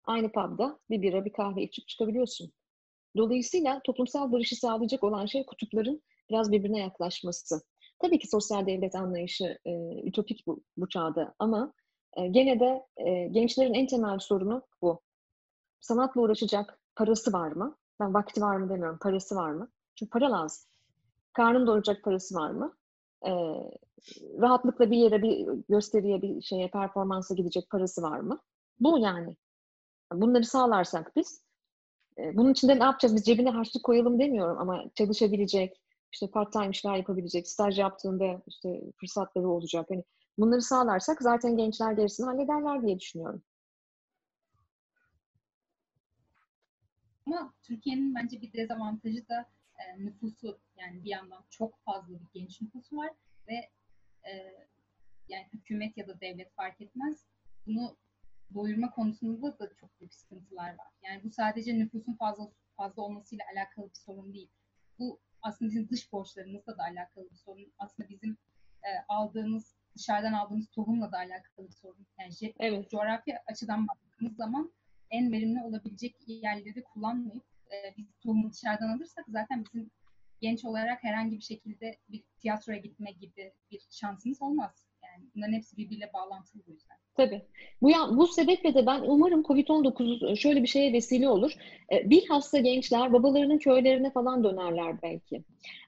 aynı pub'da bir bira, bir kahve içip çıkabiliyorsun. Dolayısıyla toplumsal barışı sağlayacak olan şey kutupların biraz birbirine yaklaşması. Tabii ki sosyal devlet anlayışı e, ütopik bu, bu çağda ama e, gene de e, gençlerin en temel sorunu bu. Sanatla uğraşacak parası var mı? Ben vakti var mı demiyorum, parası var mı? Çünkü para lazım. Karnın doyuracak parası var mı? E, rahatlıkla bir yere, bir gösteriye, bir şeye, performansa gidecek parası var mı? Bu yani. Bunları sağlarsak biz, e, bunun içinde ne yapacağız? Biz cebine harçlık koyalım demiyorum ama çalışabilecek, işte part-time işler yapabilecek, staj yaptığında işte fırsatları olacak. Hani bunları sağlarsak zaten gençler gerisini hallederler diye düşünüyorum. Ama Türkiye'nin bence bir dezavantajı da e, nüfusu yani bir yandan çok fazla bir genç nüfusu var ve e, yani hükümet ya da devlet fark etmez bunu doyurma konusunda da çok büyük sıkıntılar var. Yani bu sadece nüfusun fazla fazla olmasıyla alakalı bir sorun değil. Bu aslında bizim dış borçlarımızla da alakalı bir sorun. Aslında bizim e, aldığımız dışarıdan aldığımız tohumla da alakalı bir sorun. Yani evet. coğrafya açıdan baktığımız zaman en verimli olabilecek yerleri kullanmayıp e, biz tohumu dışarıdan alırsak zaten bizim genç olarak herhangi bir şekilde bir tiyatroya gitme gibi bir şansımız olmaz. Yani bunların hepsi birbiriyle bağlantılı bu yüzden. Tabii. Bu, bu sebeple de ben umarım COVID-19 şöyle bir şeye vesile olur. E, bilhassa gençler babalarının köylerine falan dönerler belki.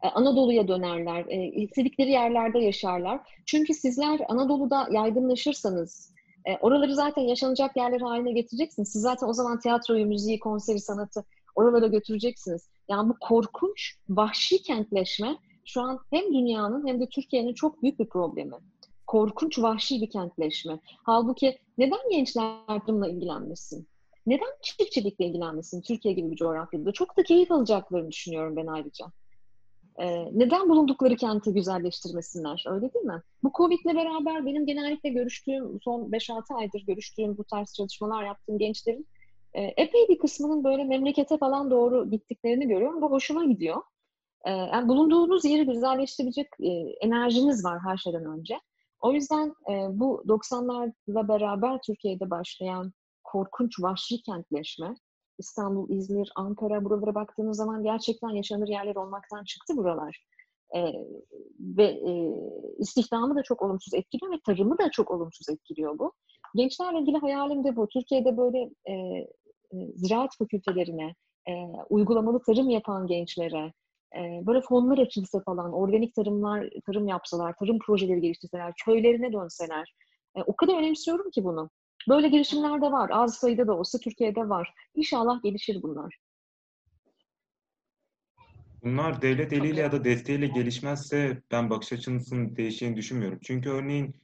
E, Anadolu'ya dönerler. E, istedikleri yerlerde yaşarlar. Çünkü sizler Anadolu'da yaygınlaşırsanız e, oraları zaten yaşanacak yerler haline getireceksiniz. Siz zaten o zaman tiyatroyu, müziği, konseri, sanatı oralara götüreceksiniz. Yani bu korkunç, vahşi kentleşme şu an hem dünyanın hem de Türkiye'nin çok büyük bir problemi. Korkunç, vahşi bir kentleşme. Halbuki neden gençler bununla ilgilenmesin? Neden çiftçilikle ilgilenmesin Türkiye gibi bir coğrafyada? Çok da keyif alacaklarını düşünüyorum ben ayrıca. Ee, neden bulundukları kenti güzelleştirmesinler? Öyle değil mi? Bu Covid'le beraber benim genellikle görüştüğüm, son 5-6 aydır görüştüğüm bu tarz çalışmalar yaptığım gençlerin e, epey bir kısmının böyle memlekete falan doğru gittiklerini görüyorum. Bu hoşuma gidiyor. E, yani bulunduğunuz yeri güzelleştirecek e, enerjiniz var her şeyden önce. O yüzden e, bu 90'larla beraber Türkiye'de başlayan korkunç vahşi kentleşme, İstanbul, İzmir, Ankara buralara baktığınız zaman gerçekten yaşanır yerler olmaktan çıktı buralar. Ee, ve e, istihdamı da çok olumsuz etkiliyor ve tarımı da çok olumsuz etkiliyor bu. Gençlerle ilgili hayalim de bu. Türkiye'de böyle e, e, ziraat fakültelerine, e, uygulamalı tarım yapan gençlere, e, böyle fonlar açılsa falan, organik tarımlar, tarım yapsalar, tarım projeleri geliştirseler, köylerine dönseler. E, o kadar önemsiyorum ki bunu. Böyle girişimler de var. Az sayıda da olsa Türkiye'de var. İnşallah gelişir bunlar. Bunlar devlet eliyle ya da desteğiyle gelişmezse ben bakış açınızın değişeceğini düşünmüyorum. Çünkü örneğin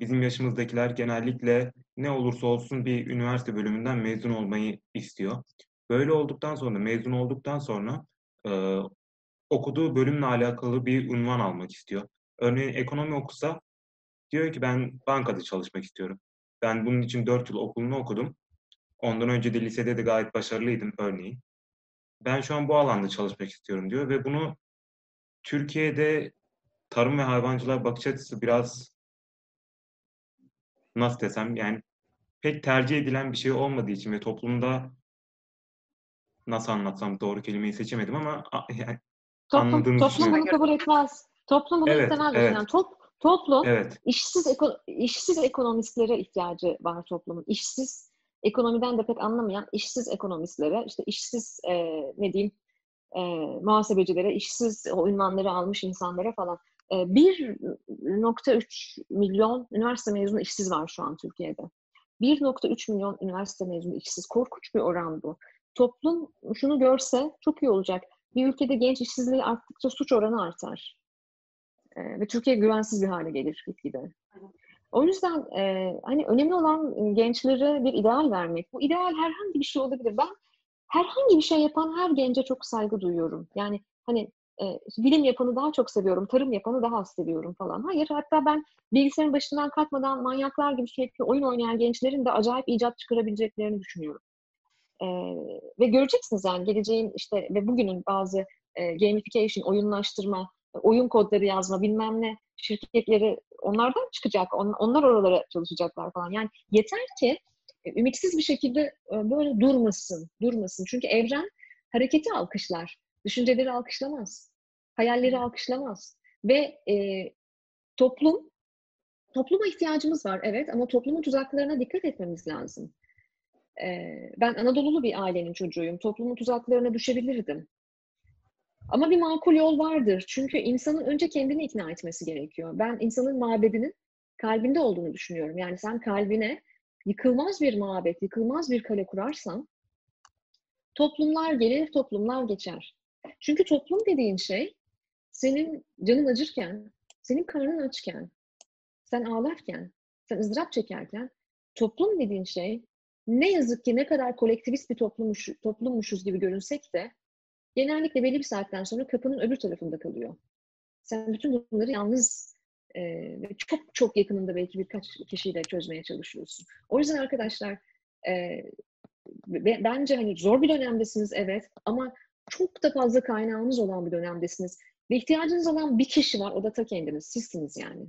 bizim yaşımızdakiler genellikle ne olursa olsun bir üniversite bölümünden mezun olmayı istiyor. Böyle olduktan sonra, mezun olduktan sonra okuduğu bölümle alakalı bir unvan almak istiyor. Örneğin ekonomi okusa diyor ki ben bankada çalışmak istiyorum. Ben bunun için 4 yıl okulunu okudum. Ondan önce de lisede de gayet başarılıydım örneğin. Ben şu an bu alanda çalışmak istiyorum diyor ve bunu Türkiye'de tarım ve hayvancılar bakış açısı biraz nasıl desem yani pek tercih edilen bir şey olmadığı için ve toplumda nasıl anlatsam doğru kelimeyi seçemedim ama yani toplum, toplum bunu kabul etmez. Toplum bunu evet, istemez. Evet. Yani top, toplum evet. işsiz eko, işsiz ekonomistlere ihtiyacı var toplumun. İşsiz ekonomiden de pek anlamayan işsiz ekonomistlere, işte işsiz e, ne diyeyim e, muhasebecilere, işsiz o ünvanları almış insanlara falan 1.3 ee, milyon üniversite mezunu işsiz var şu an Türkiye'de. 1.3 milyon üniversite mezunu işsiz. Korkunç bir oran bu. Toplum şunu görse çok iyi olacak. Bir ülkede genç işsizliği arttıkça suç oranı artar. Ee, ve Türkiye güvensiz bir hale gelir gitgide. O yüzden e, hani önemli olan gençlere bir ideal vermek. Bu ideal herhangi bir şey olabilir. Ben herhangi bir şey yapan her gence çok saygı duyuyorum. Yani hani e, bilim yapanı daha çok seviyorum, tarım yapanı daha az seviyorum falan. Hayır, hatta ben bilgisayarın başından kalkmadan manyaklar gibi sürekli oyun oynayan gençlerin de acayip icat çıkarabileceklerini düşünüyorum. E, ve göreceksiniz yani geleceğin işte ve bugünün bazı e, gamification, oyunlaştırma, oyun kodları yazma bilmem ne şirketleri onlardan çıkacak. On, onlar oralara çalışacaklar falan. Yani yeter ki e, ümitsiz bir şekilde e, böyle durmasın, durmasın. Çünkü evren hareketi alkışlar. Düşünceleri alkışlamaz. Hayalleri alkışlamaz. Ve e, toplum, topluma ihtiyacımız var evet ama toplumun tuzaklarına dikkat etmemiz lazım. Ben Anadolu'lu bir ailenin çocuğuyum. Toplumun tuzaklarına düşebilirdim. Ama bir makul yol vardır. Çünkü insanın önce kendini ikna etmesi gerekiyor. Ben insanın mabedinin kalbinde olduğunu düşünüyorum. Yani sen kalbine yıkılmaz bir mabet, yıkılmaz bir kale kurarsan toplumlar gelir, toplumlar geçer. Çünkü toplum dediğin şey senin canın acırken, senin karnın açken, sen ağlarken, sen ızdırap çekerken toplum dediğin şey ne yazık ki ne kadar kolektivist bir toplummuş, toplummuşuz gibi görünsek de genellikle belli bir saatten sonra kapının öbür tarafında kalıyor. Sen bütün bunları yalnız E, ve çok çok yakınında belki birkaç kişiyle çözmeye çalışıyorsun. O yüzden arkadaşlar e, bence hani zor bir dönemdesiniz evet ama çok da fazla kaynağınız olan bir dönemdesiniz. Ve ihtiyacınız olan bir kişi var, o da ta kendiniz, sizsiniz yani.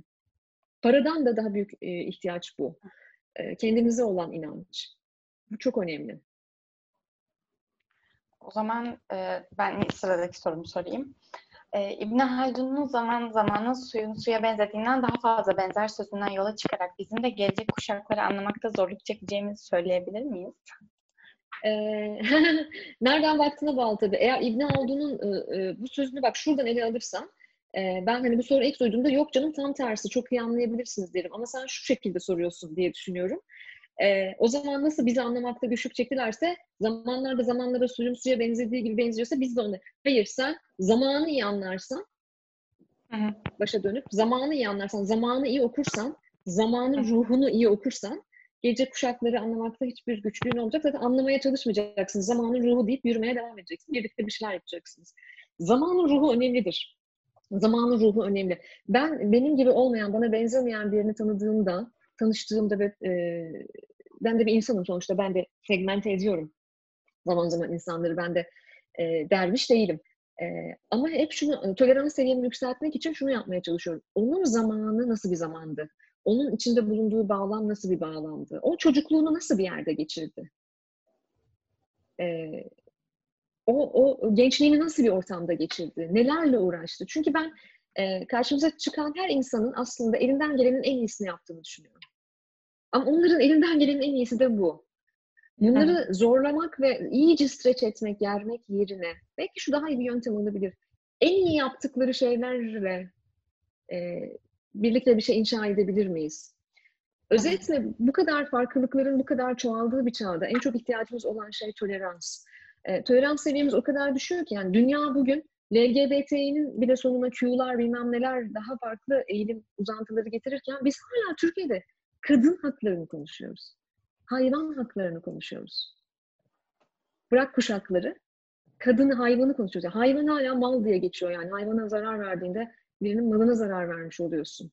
Paradan da daha büyük e, ihtiyaç bu. E, kendinize olan inanç. Bu çok önemli. O zaman e, ben sıradaki sorumu sorayım. E, İbn Haldun'un zaman zaman suyun suya benzediğinden daha fazla benzer sözünden yola çıkarak bizim de gelecek kuşakları anlamakta zorluk çekeceğimizi söyleyebilir miyiz? E, <laughs> nereden baktığına bağlı tabii. Eğer İbn Haldun'un e, e, bu sözünü bak şuradan ele alırsam e, ben hani bu soru ilk duyduğumda yok canım tam tersi çok iyi anlayabilirsiniz derim. Ama sen şu şekilde soruyorsun diye düşünüyorum. E, o zaman nasıl bizi anlamakta güçlük çektilerse zamanlarda zamanlara suyun suya benzediği gibi benziyorsa biz de onu. Hayır sen zamanı iyi anlarsan hı hı. başa dönüp zamanı iyi anlarsan, zamanı iyi okursan, zamanın ruhunu iyi okursan gece kuşakları anlamakta hiçbir güçlüğün olacak. Zaten anlamaya çalışmayacaksın. Zamanın ruhu deyip yürümeye devam edeceksin. Birlikte bir şeyler yapacaksınız. Zamanın ruhu önemlidir. Zamanın ruhu önemli. Ben benim gibi olmayan, bana benzemeyen birini tanıdığımda tanıştığımda ve e, ben de bir insanım sonuçta. Ben de segmente ediyorum zaman zaman insanları. Ben de e, derviş değilim. E, ama hep şunu, tolerans seviyemi yükseltmek için şunu yapmaya çalışıyorum. Onun zamanı nasıl bir zamandı? Onun içinde bulunduğu bağlam nasıl bir bağlamdı? O çocukluğunu nasıl bir yerde geçirdi? E, o, o gençliğini nasıl bir ortamda geçirdi? Nelerle uğraştı? Çünkü ben e, karşımıza çıkan her insanın aslında elinden gelenin en iyisini yaptığını düşünüyorum. Ama onların elinden gelenin en iyisi de bu. Bunları evet. zorlamak ve iyice streç etmek, yermek yerine belki şu daha iyi bir yöntem olabilir. En iyi yaptıkları şeylerle e, birlikte bir şey inşa edebilir miyiz? Özetle bu kadar farklılıkların bu kadar çoğaldığı bir çağda en çok ihtiyacımız olan şey tolerans. E, tolerans seviyemiz o kadar düşüyor ki yani dünya bugün LGBT'nin bir de sonuna Q'lar bilmem neler daha farklı eğilim uzantıları getirirken biz hala Türkiye'de kadın haklarını konuşuyoruz. Hayvan haklarını konuşuyoruz. Bırak kuşakları, kadını, hayvanı konuşuyoruz. Yani hayvan hala mal diye geçiyor yani. Hayvana zarar verdiğinde birinin malına zarar vermiş oluyorsun.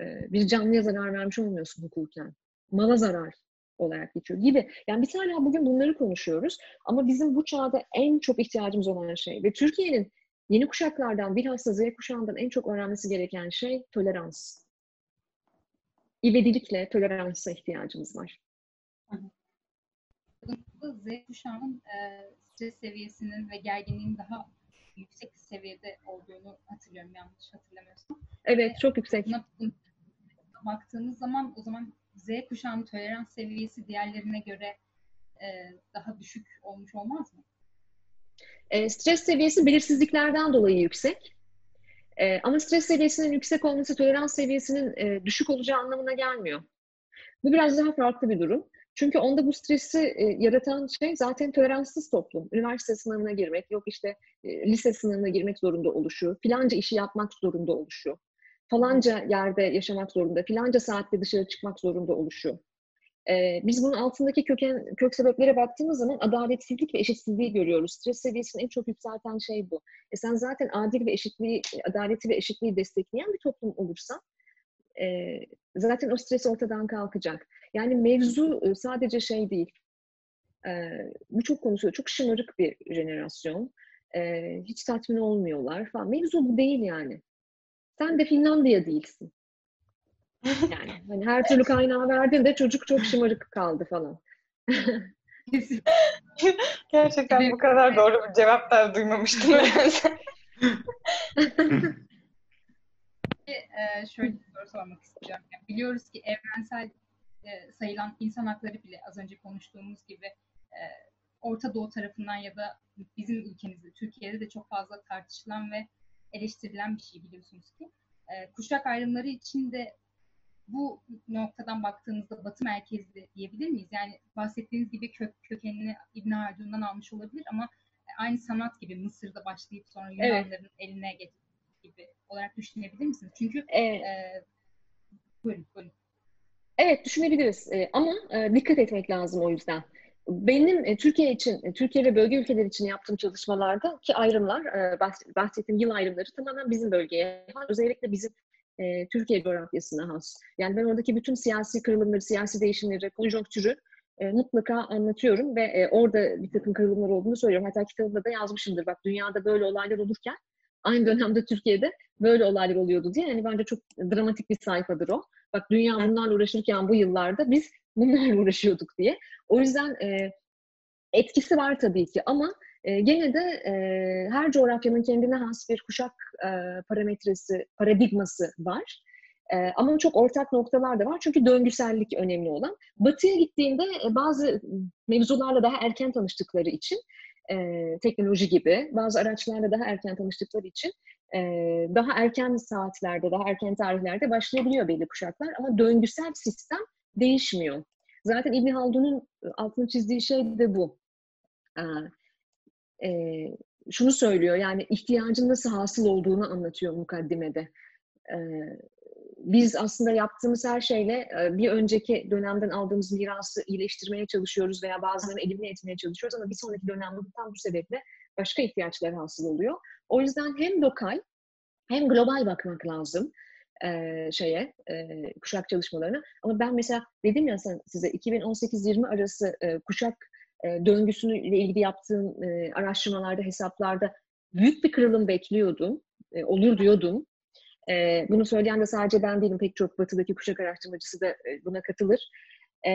Ee, bir canlıya zarar vermiş olmuyorsun hukuken. Mala zarar olarak geçiyor gibi. Yani biz hala bugün bunları konuşuyoruz ama bizim bu çağda en çok ihtiyacımız olan şey ve Türkiye'nin yeni kuşaklardan bilhassa Z kuşağından en çok öğrenmesi gereken şey tolerans. İvedilikle toleransa ihtiyacımız var. Z kuşağının e, stres seviyesinin ve gerginliğin daha yüksek seviyede olduğunu hatırlıyorum yanlış hatırlamıyorsam. Evet çok yüksek. Buna, baktığımız zaman o zaman Z kuşağının tolerans seviyesi diğerlerine göre e, daha düşük olmuş olmaz mı? E, stres seviyesi belirsizliklerden dolayı yüksek. E, ama stres seviyesinin yüksek olması tolerans seviyesinin e, düşük olacağı anlamına gelmiyor. Bu biraz daha farklı bir durum. Çünkü onda bu stresi e, yaratan şey zaten toleranssız toplum. Üniversite sınavına girmek, yok işte e, lise sınavına girmek zorunda oluşu, filanca işi yapmak zorunda oluşu, falanca yerde yaşamak zorunda, filanca saatte dışarı çıkmak zorunda oluşu. Ee, biz bunun altındaki köken, kök sebeplere baktığımız zaman adaletsizlik ve eşitsizliği görüyoruz. Stres seviyesini en çok yükselten şey bu. E sen zaten adil ve eşitliği, adaleti ve eşitliği destekleyen bir toplum olursa e, zaten o stres ortadan kalkacak. Yani mevzu sadece şey değil. E, bu çok konuşuyor. Çok şımarık bir jenerasyon. E, hiç tatmin olmuyorlar falan. Mevzu bu değil yani. Sen de Finlandiya değilsin. Yani <laughs> hani her türlü kaynağı verdin de çocuk çok şımarık kaldı falan. <laughs> Gerçekten bu kadar doğru bir cevap da duymamıştım. e, şöyle bir soru sormak istiyorum. Yani biliyoruz ki evrensel e, sayılan insan hakları bile az önce konuştuğumuz gibi e, Orta Doğu tarafından ya da bizim ülkemizde, Türkiye'de de çok fazla tartışılan ve eleştirilen bir şey biliyorsunuz ki. E, kuşak ayrımları için de bu noktadan baktığımızda Batı merkezli diyebilir miyiz? Yani bahsettiğiniz gibi kök, kökenini İbn Haldun'dan almış olabilir ama aynı sanat gibi Mısır'da başlayıp sonra Yunanların evet. eline getirdiği gibi olarak düşünebilir misiniz? Çünkü evet. e, buyurun, buyurun. Evet düşünebiliriz e, ama e, dikkat etmek lazım o yüzden. Benim e, Türkiye için, e, Türkiye ve bölge ülkeleri için yaptığım çalışmalarda ki ayrımlar, e, bahsettiğim yıl ayrımları tamamen bizim bölgeye, özellikle bizim Türkiye coğrafyasına has. Yani ben oradaki bütün siyasi kırılımları, siyasi değişimleri, konjonktürü mutlaka anlatıyorum ve orada bir takım kırılımlar olduğunu söylüyorum. Hatta kitabımda da yazmışımdır. Bak dünyada böyle olaylar olurken aynı dönemde Türkiye'de böyle olaylar oluyordu diye. Yani bence çok dramatik bir sayfadır o. Bak dünya bunlarla uğraşırken bu yıllarda biz bunlarla <laughs> uğraşıyorduk diye. O yüzden e, etkisi var tabii ki ama e, gene de e, her coğrafyanın kendine has bir kuşak e, parametresi, paradigması var. E, ama çok ortak noktalar da var çünkü döngüsellik önemli olan. Batı'ya gittiğinde e, bazı mevzularla daha erken tanıştıkları için e, teknoloji gibi bazı araçlarla daha erken tanıştıkları için e, daha erken saatlerde, daha erken tarihlerde başlayabiliyor belli kuşaklar ama döngüsel sistem değişmiyor. Zaten İbn Haldun'un altını çizdiği şey de bu. E, şunu söylüyor yani ihtiyacın nasıl hasıl olduğunu anlatıyor mukaddimede. E, biz aslında yaptığımız her şeyle bir önceki dönemden aldığımız mirası iyileştirmeye çalışıyoruz veya bazılarını elimine etmeye çalışıyoruz ama bir sonraki dönemde tam bu sebeple başka ihtiyaçlar hasıl oluyor. O yüzden hem lokal hem global bakmak lazım e, şeye e, kuşak çalışmalarına. Ama ben mesela dedim ya sen, size 2018-20 arası e, kuşak e, döngüsüyle ilgili yaptığım e, araştırmalarda, hesaplarda büyük bir kırılım bekliyordum. E, olur diyordum. E, bunu söyleyen de sadece ben değilim. Pek çok batıdaki kuşak araştırmacısı da e, buna katılır. E,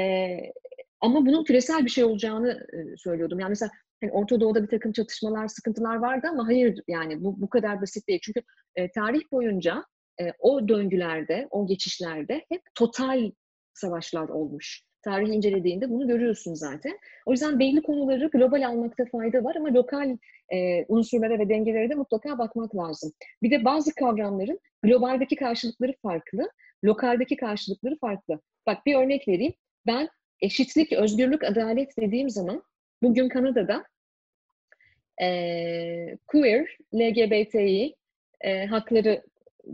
ama bunun küresel bir şey olacağını e, söylüyordum. Yani mesela hani Orta Doğu'da bir takım çatışmalar, sıkıntılar vardı ama hayır yani bu, bu kadar basit değil. Çünkü e, tarih boyunca e, o döngülerde, o geçişlerde hep total savaşlar olmuş. Tarihi incelediğinde bunu görüyorsun zaten. O yüzden belli konuları global almakta fayda var ama lokal e, unsurlara ve dengelere de mutlaka bakmak lazım. Bir de bazı kavramların globaldeki karşılıkları farklı, lokaldeki karşılıkları farklı. Bak bir örnek vereyim. Ben eşitlik, özgürlük, adalet dediğim zaman bugün Kanada'da e, queer, LGBTİ e, hakları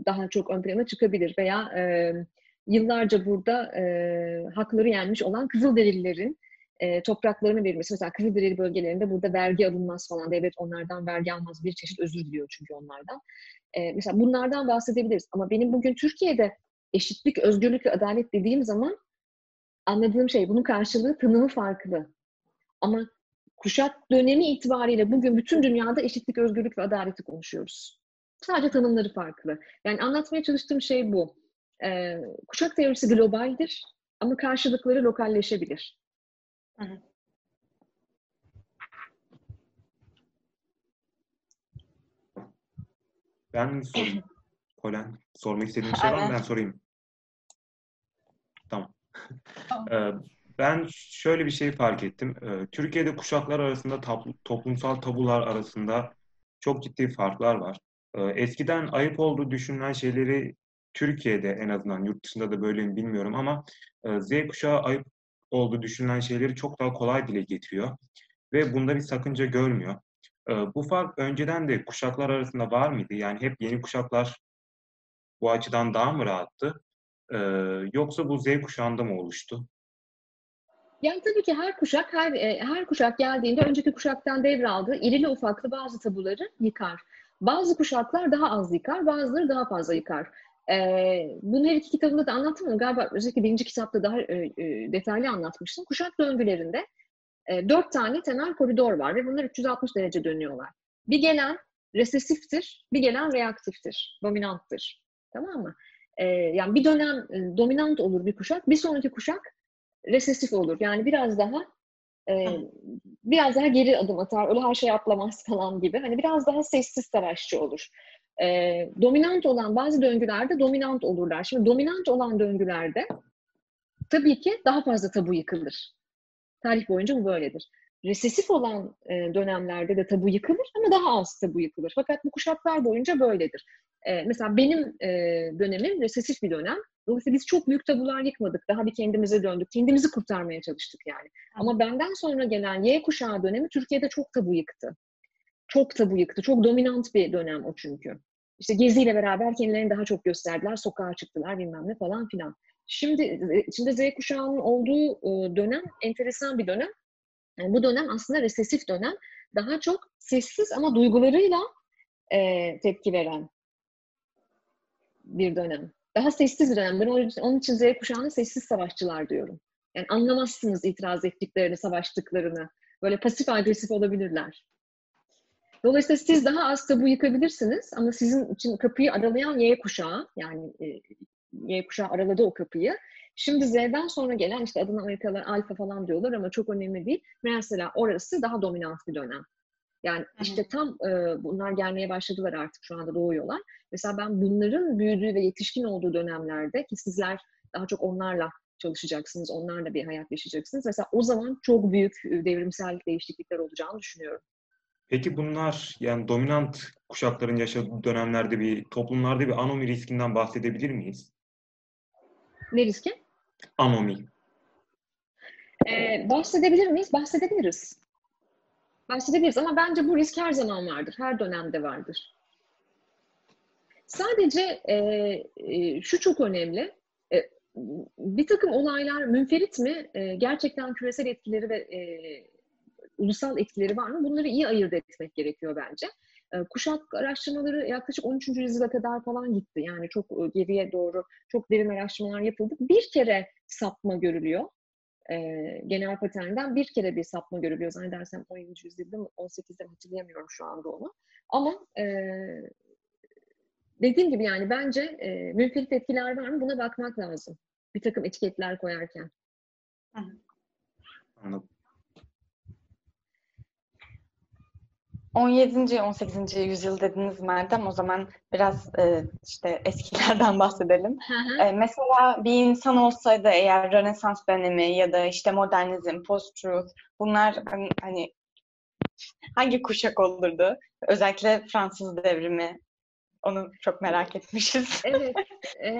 daha çok ön plana çıkabilir veya e, yıllarca burada e, hakları yenmiş olan Kızılderililerin e, topraklarına verilmesi. Mesela Kızılderili bölgelerinde burada vergi alınmaz falan. Devlet onlardan vergi almaz. Bir çeşit özür diliyor çünkü onlardan. E, mesela bunlardan bahsedebiliriz. Ama benim bugün Türkiye'de eşitlik, özgürlük ve adalet dediğim zaman anladığım şey bunun karşılığı tanımı farklı. Ama kuşak dönemi itibariyle bugün bütün dünyada eşitlik, özgürlük ve adaleti konuşuyoruz. Sadece tanımları farklı. Yani anlatmaya çalıştığım şey bu. Ee, kuşak teorisi globaldir ama karşılıkları lokalleşebilir. Hı hı. Ben sorayım. <clears throat> Polen, sormak istediğin şey var mı? Ben sorayım. Tamam. <laughs> Ben şöyle bir şey fark ettim. Türkiye'de kuşaklar arasında toplumsal tabular arasında çok ciddi farklar var. Eskiden ayıp olduğu düşünülen şeyleri Türkiye'de en azından yurt dışında da böyle mi bilmiyorum ama e, Z kuşağı ayıp olduğu düşünülen şeyleri çok daha kolay dile getiriyor ve bunda bir sakınca görmüyor. Ee, bu fark önceden de kuşaklar arasında var mıydı? Yani hep yeni kuşaklar bu açıdan daha mı rahattı? Yoksa bu Z kuşağında mı oluştu? Yani tabii ki her kuşak her e, her kuşak geldiğinde önceki kuşaktan devraldığı irili ufaklı bazı tabuları yıkar. Bazı kuşaklar daha az yıkar, bazıları daha fazla yıkar. Ee, bunu her iki kitabında da anlattım ama galiba özellikle birinci kitapta daha e, e, detaylı anlatmıştım. Kuşak döngülerinde e, dört tane temel koridor var ve bunlar 360 derece dönüyorlar. Bir gelen resesiftir, bir gelen reaktiftir, dominanttır. Tamam mı? Yani bir dönem e, dominant olur bir kuşak, bir sonraki kuşak resesif olur. Yani biraz daha e, biraz daha geri adım atar, öyle her şey atlamaz falan gibi. Hani biraz daha sessiz savaşçı olur. E, dominant olan bazı döngülerde dominant olurlar. Şimdi dominant olan döngülerde tabii ki daha fazla tabu yıkılır. Tarih boyunca bu böyledir. Resesif olan e, dönemlerde de tabu yıkılır ama daha az tabu yıkılır. Fakat bu kuşaklar boyunca böyledir. E, mesela benim e, dönemim resesif bir dönem. Dolayısıyla biz çok büyük tabular yıkmadık. Daha bir kendimize döndük. Kendimizi kurtarmaya çalıştık yani. Ama benden sonra gelen Y kuşağı dönemi Türkiye'de çok tabu yıktı. Çok tabu yıktı. Çok dominant bir dönem o çünkü. İşte Gezi ile beraber kendilerini daha çok gösterdiler. Sokağa çıktılar bilmem ne falan filan. Şimdi, şimdi Z kuşağının olduğu dönem enteresan bir dönem. Yani bu dönem aslında resesif dönem. Daha çok sessiz ama duygularıyla e, tepki veren bir dönem. Daha sessiz dönem. Ben onun için Z kuşağına sessiz savaşçılar diyorum. Yani anlamazsınız itiraz ettiklerini, savaştıklarını. Böyle pasif agresif olabilirler. Dolayısıyla siz daha az tabu yıkabilirsiniz ama sizin için kapıyı aralayan Y kuşağı, yani e, Y kuşağı araladı o kapıyı. Şimdi Z'den sonra gelen işte adına Amerikalılar alfa falan diyorlar ama çok önemli değil. Mesela orası daha dominant bir dönem. Yani işte tam e, bunlar gelmeye başladılar artık şu anda doğuyorlar. Mesela ben bunların büyüdüğü ve yetişkin olduğu dönemlerde ki sizler daha çok onlarla çalışacaksınız, onlarla bir hayat yaşayacaksınız. Mesela o zaman çok büyük devrimsel değişiklikler olacağını düşünüyorum. Peki bunlar yani dominant kuşakların yaşadığı dönemlerde bir toplumlarda bir anomi riskinden bahsedebilir miyiz? Ne riski? Anomi. Ee, bahsedebilir miyiz? Bahsedebiliriz. Bahsedebiliriz ama bence bu risk her zaman vardır. Her dönemde vardır. Sadece e, e, şu çok önemli. E, bir takım olaylar münferit mi? E, gerçekten küresel etkileri ve e, ulusal etkileri var mı? Bunları iyi ayırt etmek gerekiyor bence. E, kuşak araştırmaları yaklaşık 13. yüzyıla kadar falan gitti. Yani çok e, geriye doğru çok derin araştırmalar yapıldı. Bir kere sapma görülüyor. E, genel paternden bir kere bir sapma görülüyor. Zannedersem 17. yüzyılda mı 18'de mi hatırlayamıyorum şu anda onu. Ama e, dediğim gibi yani bence e, münferit etkiler var mı buna bakmak lazım. Bir takım etiketler koyarken. Anladım. 17. 18. yüzyıl dediniz Meltem. O zaman biraz e, işte eskilerden <laughs> bahsedelim. E, mesela bir insan olsaydı eğer Rönesans dönemi ya da işte modernizm, post-truth bunlar hani, hani hangi kuşak olurdu? Özellikle Fransız devrimi. Onu çok merak etmişiz. <laughs> evet. E,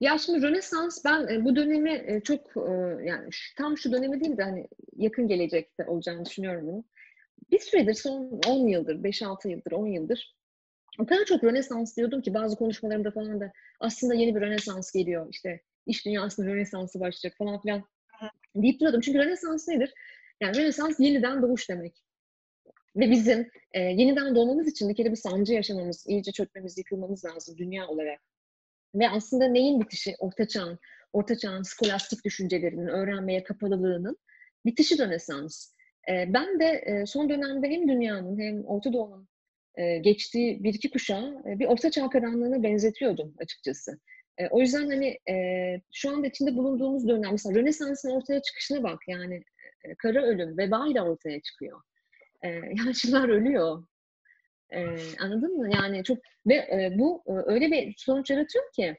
ya şimdi Rönesans ben e, bu dönemi e, çok e, yani tam şu dönemi değil de hani yakın gelecekte olacağını düşünüyorum bunu bir süredir son 10 yıldır, 5-6 yıldır, 10 yıldır o kadar çok Rönesans diyordum ki bazı konuşmalarımda falan da aslında yeni bir Rönesans geliyor. İşte iş dünyasında Rönesansı başlayacak falan filan deyip duruyordum. Çünkü Rönesans nedir? Yani Rönesans yeniden doğuş demek. Ve bizim e, yeniden doğmamız için bir kere bir sancı yaşamamız, iyice çökmemiz, yıkılmamız lazım dünya olarak. Ve aslında neyin bitişi? Orta çağın, orta çağın skolastik düşüncelerinin, öğrenmeye kapalılığının bitişi Rönesans. Ben de son dönemde hem dünyanın hem Orta Doğu'nun geçtiği bir iki kuşağı bir orta çağ karanlığına benzetiyordum açıkçası. O yüzden hani şu anda içinde bulunduğumuz dönem, mesela Rönesans'ın ortaya çıkışına bak yani kara ölüm, veba ile ortaya çıkıyor. <laughs> Yaşlılar ölüyor. Anladın mı? Yani çok ve bu öyle bir sonuç yaratıyor ki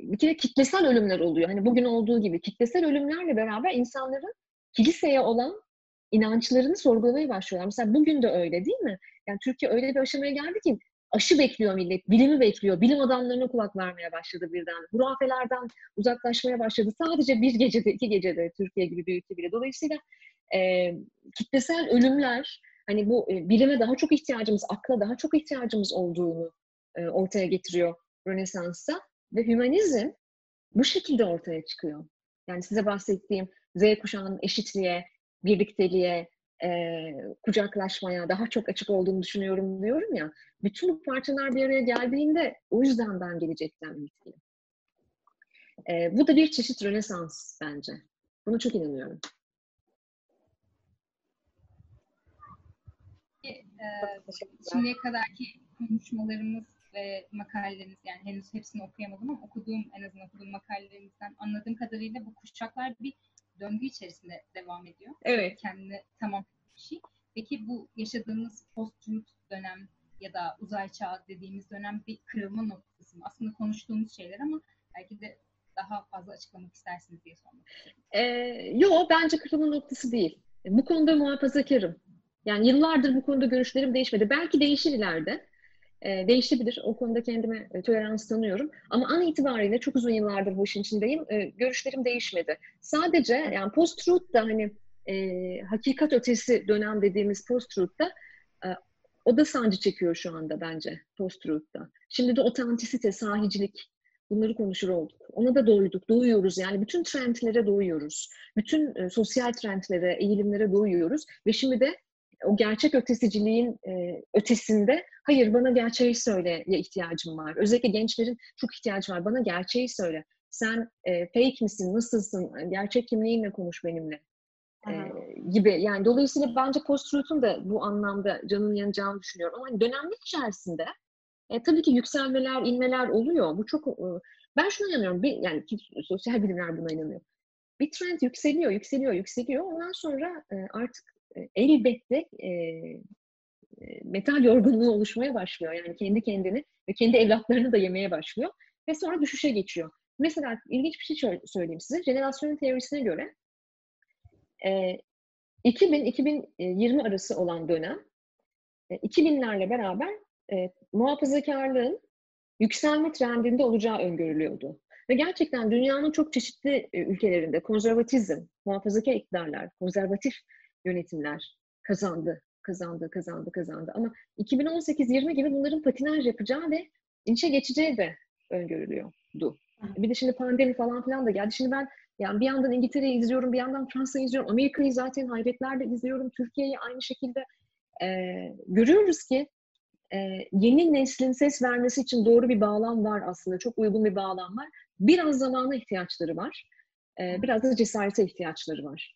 bir kere kitlesel ölümler oluyor. Hani bugün olduğu gibi kitlesel ölümlerle beraber insanların kiliseye olan inançlarını sorgulamaya başlıyorlar. Mesela bugün de öyle değil mi? Yani Türkiye öyle bir aşamaya geldi ki aşı bekliyor millet, bilimi bekliyor. Bilim adamlarına kulak vermeye başladı birden. Hurafelerden uzaklaşmaya başladı. Sadece bir gecede, iki gecede Türkiye gibi bir bile. Dolayısıyla e, kitlesel ölümler, hani bu e, bilime daha çok ihtiyacımız, akla daha çok ihtiyacımız olduğunu e, ortaya getiriyor Rönesans'ta. Ve hümanizm bu şekilde ortaya çıkıyor. Yani size bahsettiğim Z kuşağının eşitliğe, birlikteliğe, e, kucaklaşmaya daha çok açık olduğunu düşünüyorum diyorum ya. Bütün bu parçalar bir araya geldiğinde o yüzden ben gelecekten ümitliyim. E, bu da bir çeşit rönesans bence. Buna çok inanıyorum. E, şimdiye kadarki konuşmalarımız ve makaleleriniz yani henüz hepsini okuyamadım ama okuduğum en azından okuduğum makalelerinizden anladığım kadarıyla bu kuşaklar bir döngü içerisinde devam ediyor. Evet. Kendine tamam bir şey. Peki bu yaşadığımız post-truth dönem ya da uzay çağı dediğimiz dönem bir kırılma noktası mı? Aslında konuştuğumuz şeyler ama belki de daha fazla açıklamak istersiniz diye sormak istedim. Ee, yok bence kırılma noktası değil. Bu konuda muhafazakarım. Yani yıllardır bu konuda görüşlerim değişmedi. Belki değişir ileride e, değişebilir. O konuda kendime e, tolerans tanıyorum. Ama an itibariyle çok uzun yıllardır bu işin içindeyim. E, görüşlerim değişmedi. Sadece yani post-truth da hani e, hakikat ötesi dönem dediğimiz post-truth'ta e, o da sancı çekiyor şu anda bence post-truth'ta. Şimdi de otantisite, sahicilik bunları konuşur olduk. Ona da doyduk, doyuyoruz. Yani bütün trendlere doyuyoruz. Bütün e, sosyal trendlere, eğilimlere doyuyoruz. Ve şimdi de o gerçek ötesiciliğin e, ötesinde Hayır bana gerçeği söyleye ihtiyacım var. Özellikle gençlerin çok ihtiyacı var. Bana gerçeği söyle. Sen e, fake misin, nasılsın, gerçek kimliğinle konuş benimle e, gibi. Yani dolayısıyla bence post-truth'un da bu anlamda canın yanacağını düşünüyorum. Ama hani dönemler içerisinde e, tabii ki yükselmeler, inmeler oluyor. Bu çok e, ben şuna inanıyorum. Bir, yani sosyal bilimler buna inanıyor. Bir trend yükseliyor, yükseliyor, yükseliyor. Ondan sonra e, artık e, elbette e, metal yorgunluğu oluşmaya başlıyor. Yani kendi kendini ve kendi evlatlarını da yemeye başlıyor. Ve sonra düşüşe geçiyor. Mesela ilginç bir şey söyleyeyim size. Jenerasyon teorisine göre e, 2000-2020 arası olan dönem e, 2000'lerle beraber e, muhafazakarlığın yükselme trendinde olacağı öngörülüyordu. Ve gerçekten dünyanın çok çeşitli e, ülkelerinde konservatizm, muhafazakar iktidarlar, konservatif yönetimler kazandı, kazandı, kazandı, kazandı. Ama 2018-20 gibi bunların patinaj yapacağı ve inişe geçeceği de öngörülüyordu. Bir de şimdi pandemi falan filan da geldi. Şimdi ben yani bir yandan İngiltere'yi izliyorum, bir yandan Fransa'yı izliyorum, Amerika'yı zaten hayretlerle izliyorum, Türkiye'yi aynı şekilde e, görüyoruz ki e, yeni neslin ses vermesi için doğru bir bağlam var aslında. Çok uygun bir bağlam var. Biraz zamana ihtiyaçları var. E, biraz da cesarete ihtiyaçları var.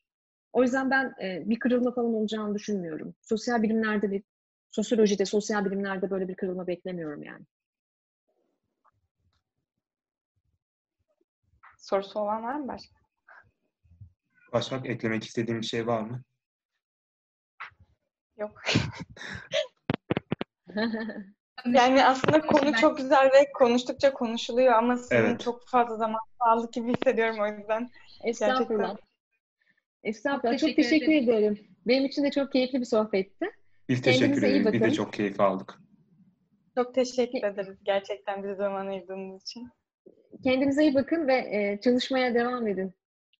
O yüzden ben e, bir kırılma falan olacağını düşünmüyorum. Sosyal bilimlerde bir, sosyolojide, sosyal bilimlerde böyle bir kırılma beklemiyorum yani. Sorusu olan var mı başka? Başak eklemek istediğim bir şey var mı? Yok. <laughs> Yani aslında konu çok güzel ve konuştukça konuşuluyor ama sizin Evet. çok fazla zaman aldık gibi hissediyorum o yüzden. Estağfurullah. Estağfurullah. Çok teşekkür teşekkür, ederim. Benim için de çok keyifli bir sohbetti. Biz teşekkür iyi ederiz. Biz de çok keyif aldık. Çok teşekkür ederiz gerçekten bize zaman ayırdığınız için. Kendinize iyi bakın ve e, çalışmaya devam edin.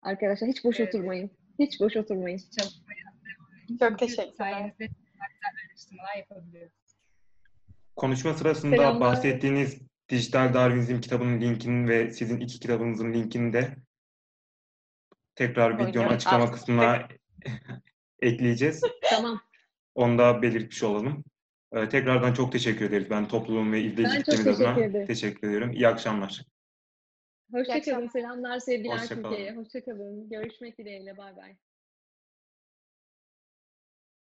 Arkadaşlar hiç boş Evet. oturmayın. Hiç boş oturmayın. çalışmaya devam edin. Çok teşekkürler. Sayenizde araştırmalar yapabiliyoruz. Konuşma sırasında Selamlar. bahsettiğiniz Dijital Darwinizm kitabının linkini ve sizin iki kitabınızın linkini de tekrar videonun açıklama Alt- kısmına <laughs> ekleyeceğiz. Tamam. Onu da belirtmiş olalım. Ee, tekrardan çok teşekkür ederiz. Ben topluluğum ve çok adına teşekkür ederim. teşekkür ediyorum. İyi akşamlar. Hoşçakalın. Selamlar, sevgiler Hoşça kalın. Türkiye'ye. Hoşçakalın. Görüşmek dileğiyle. Bay bay.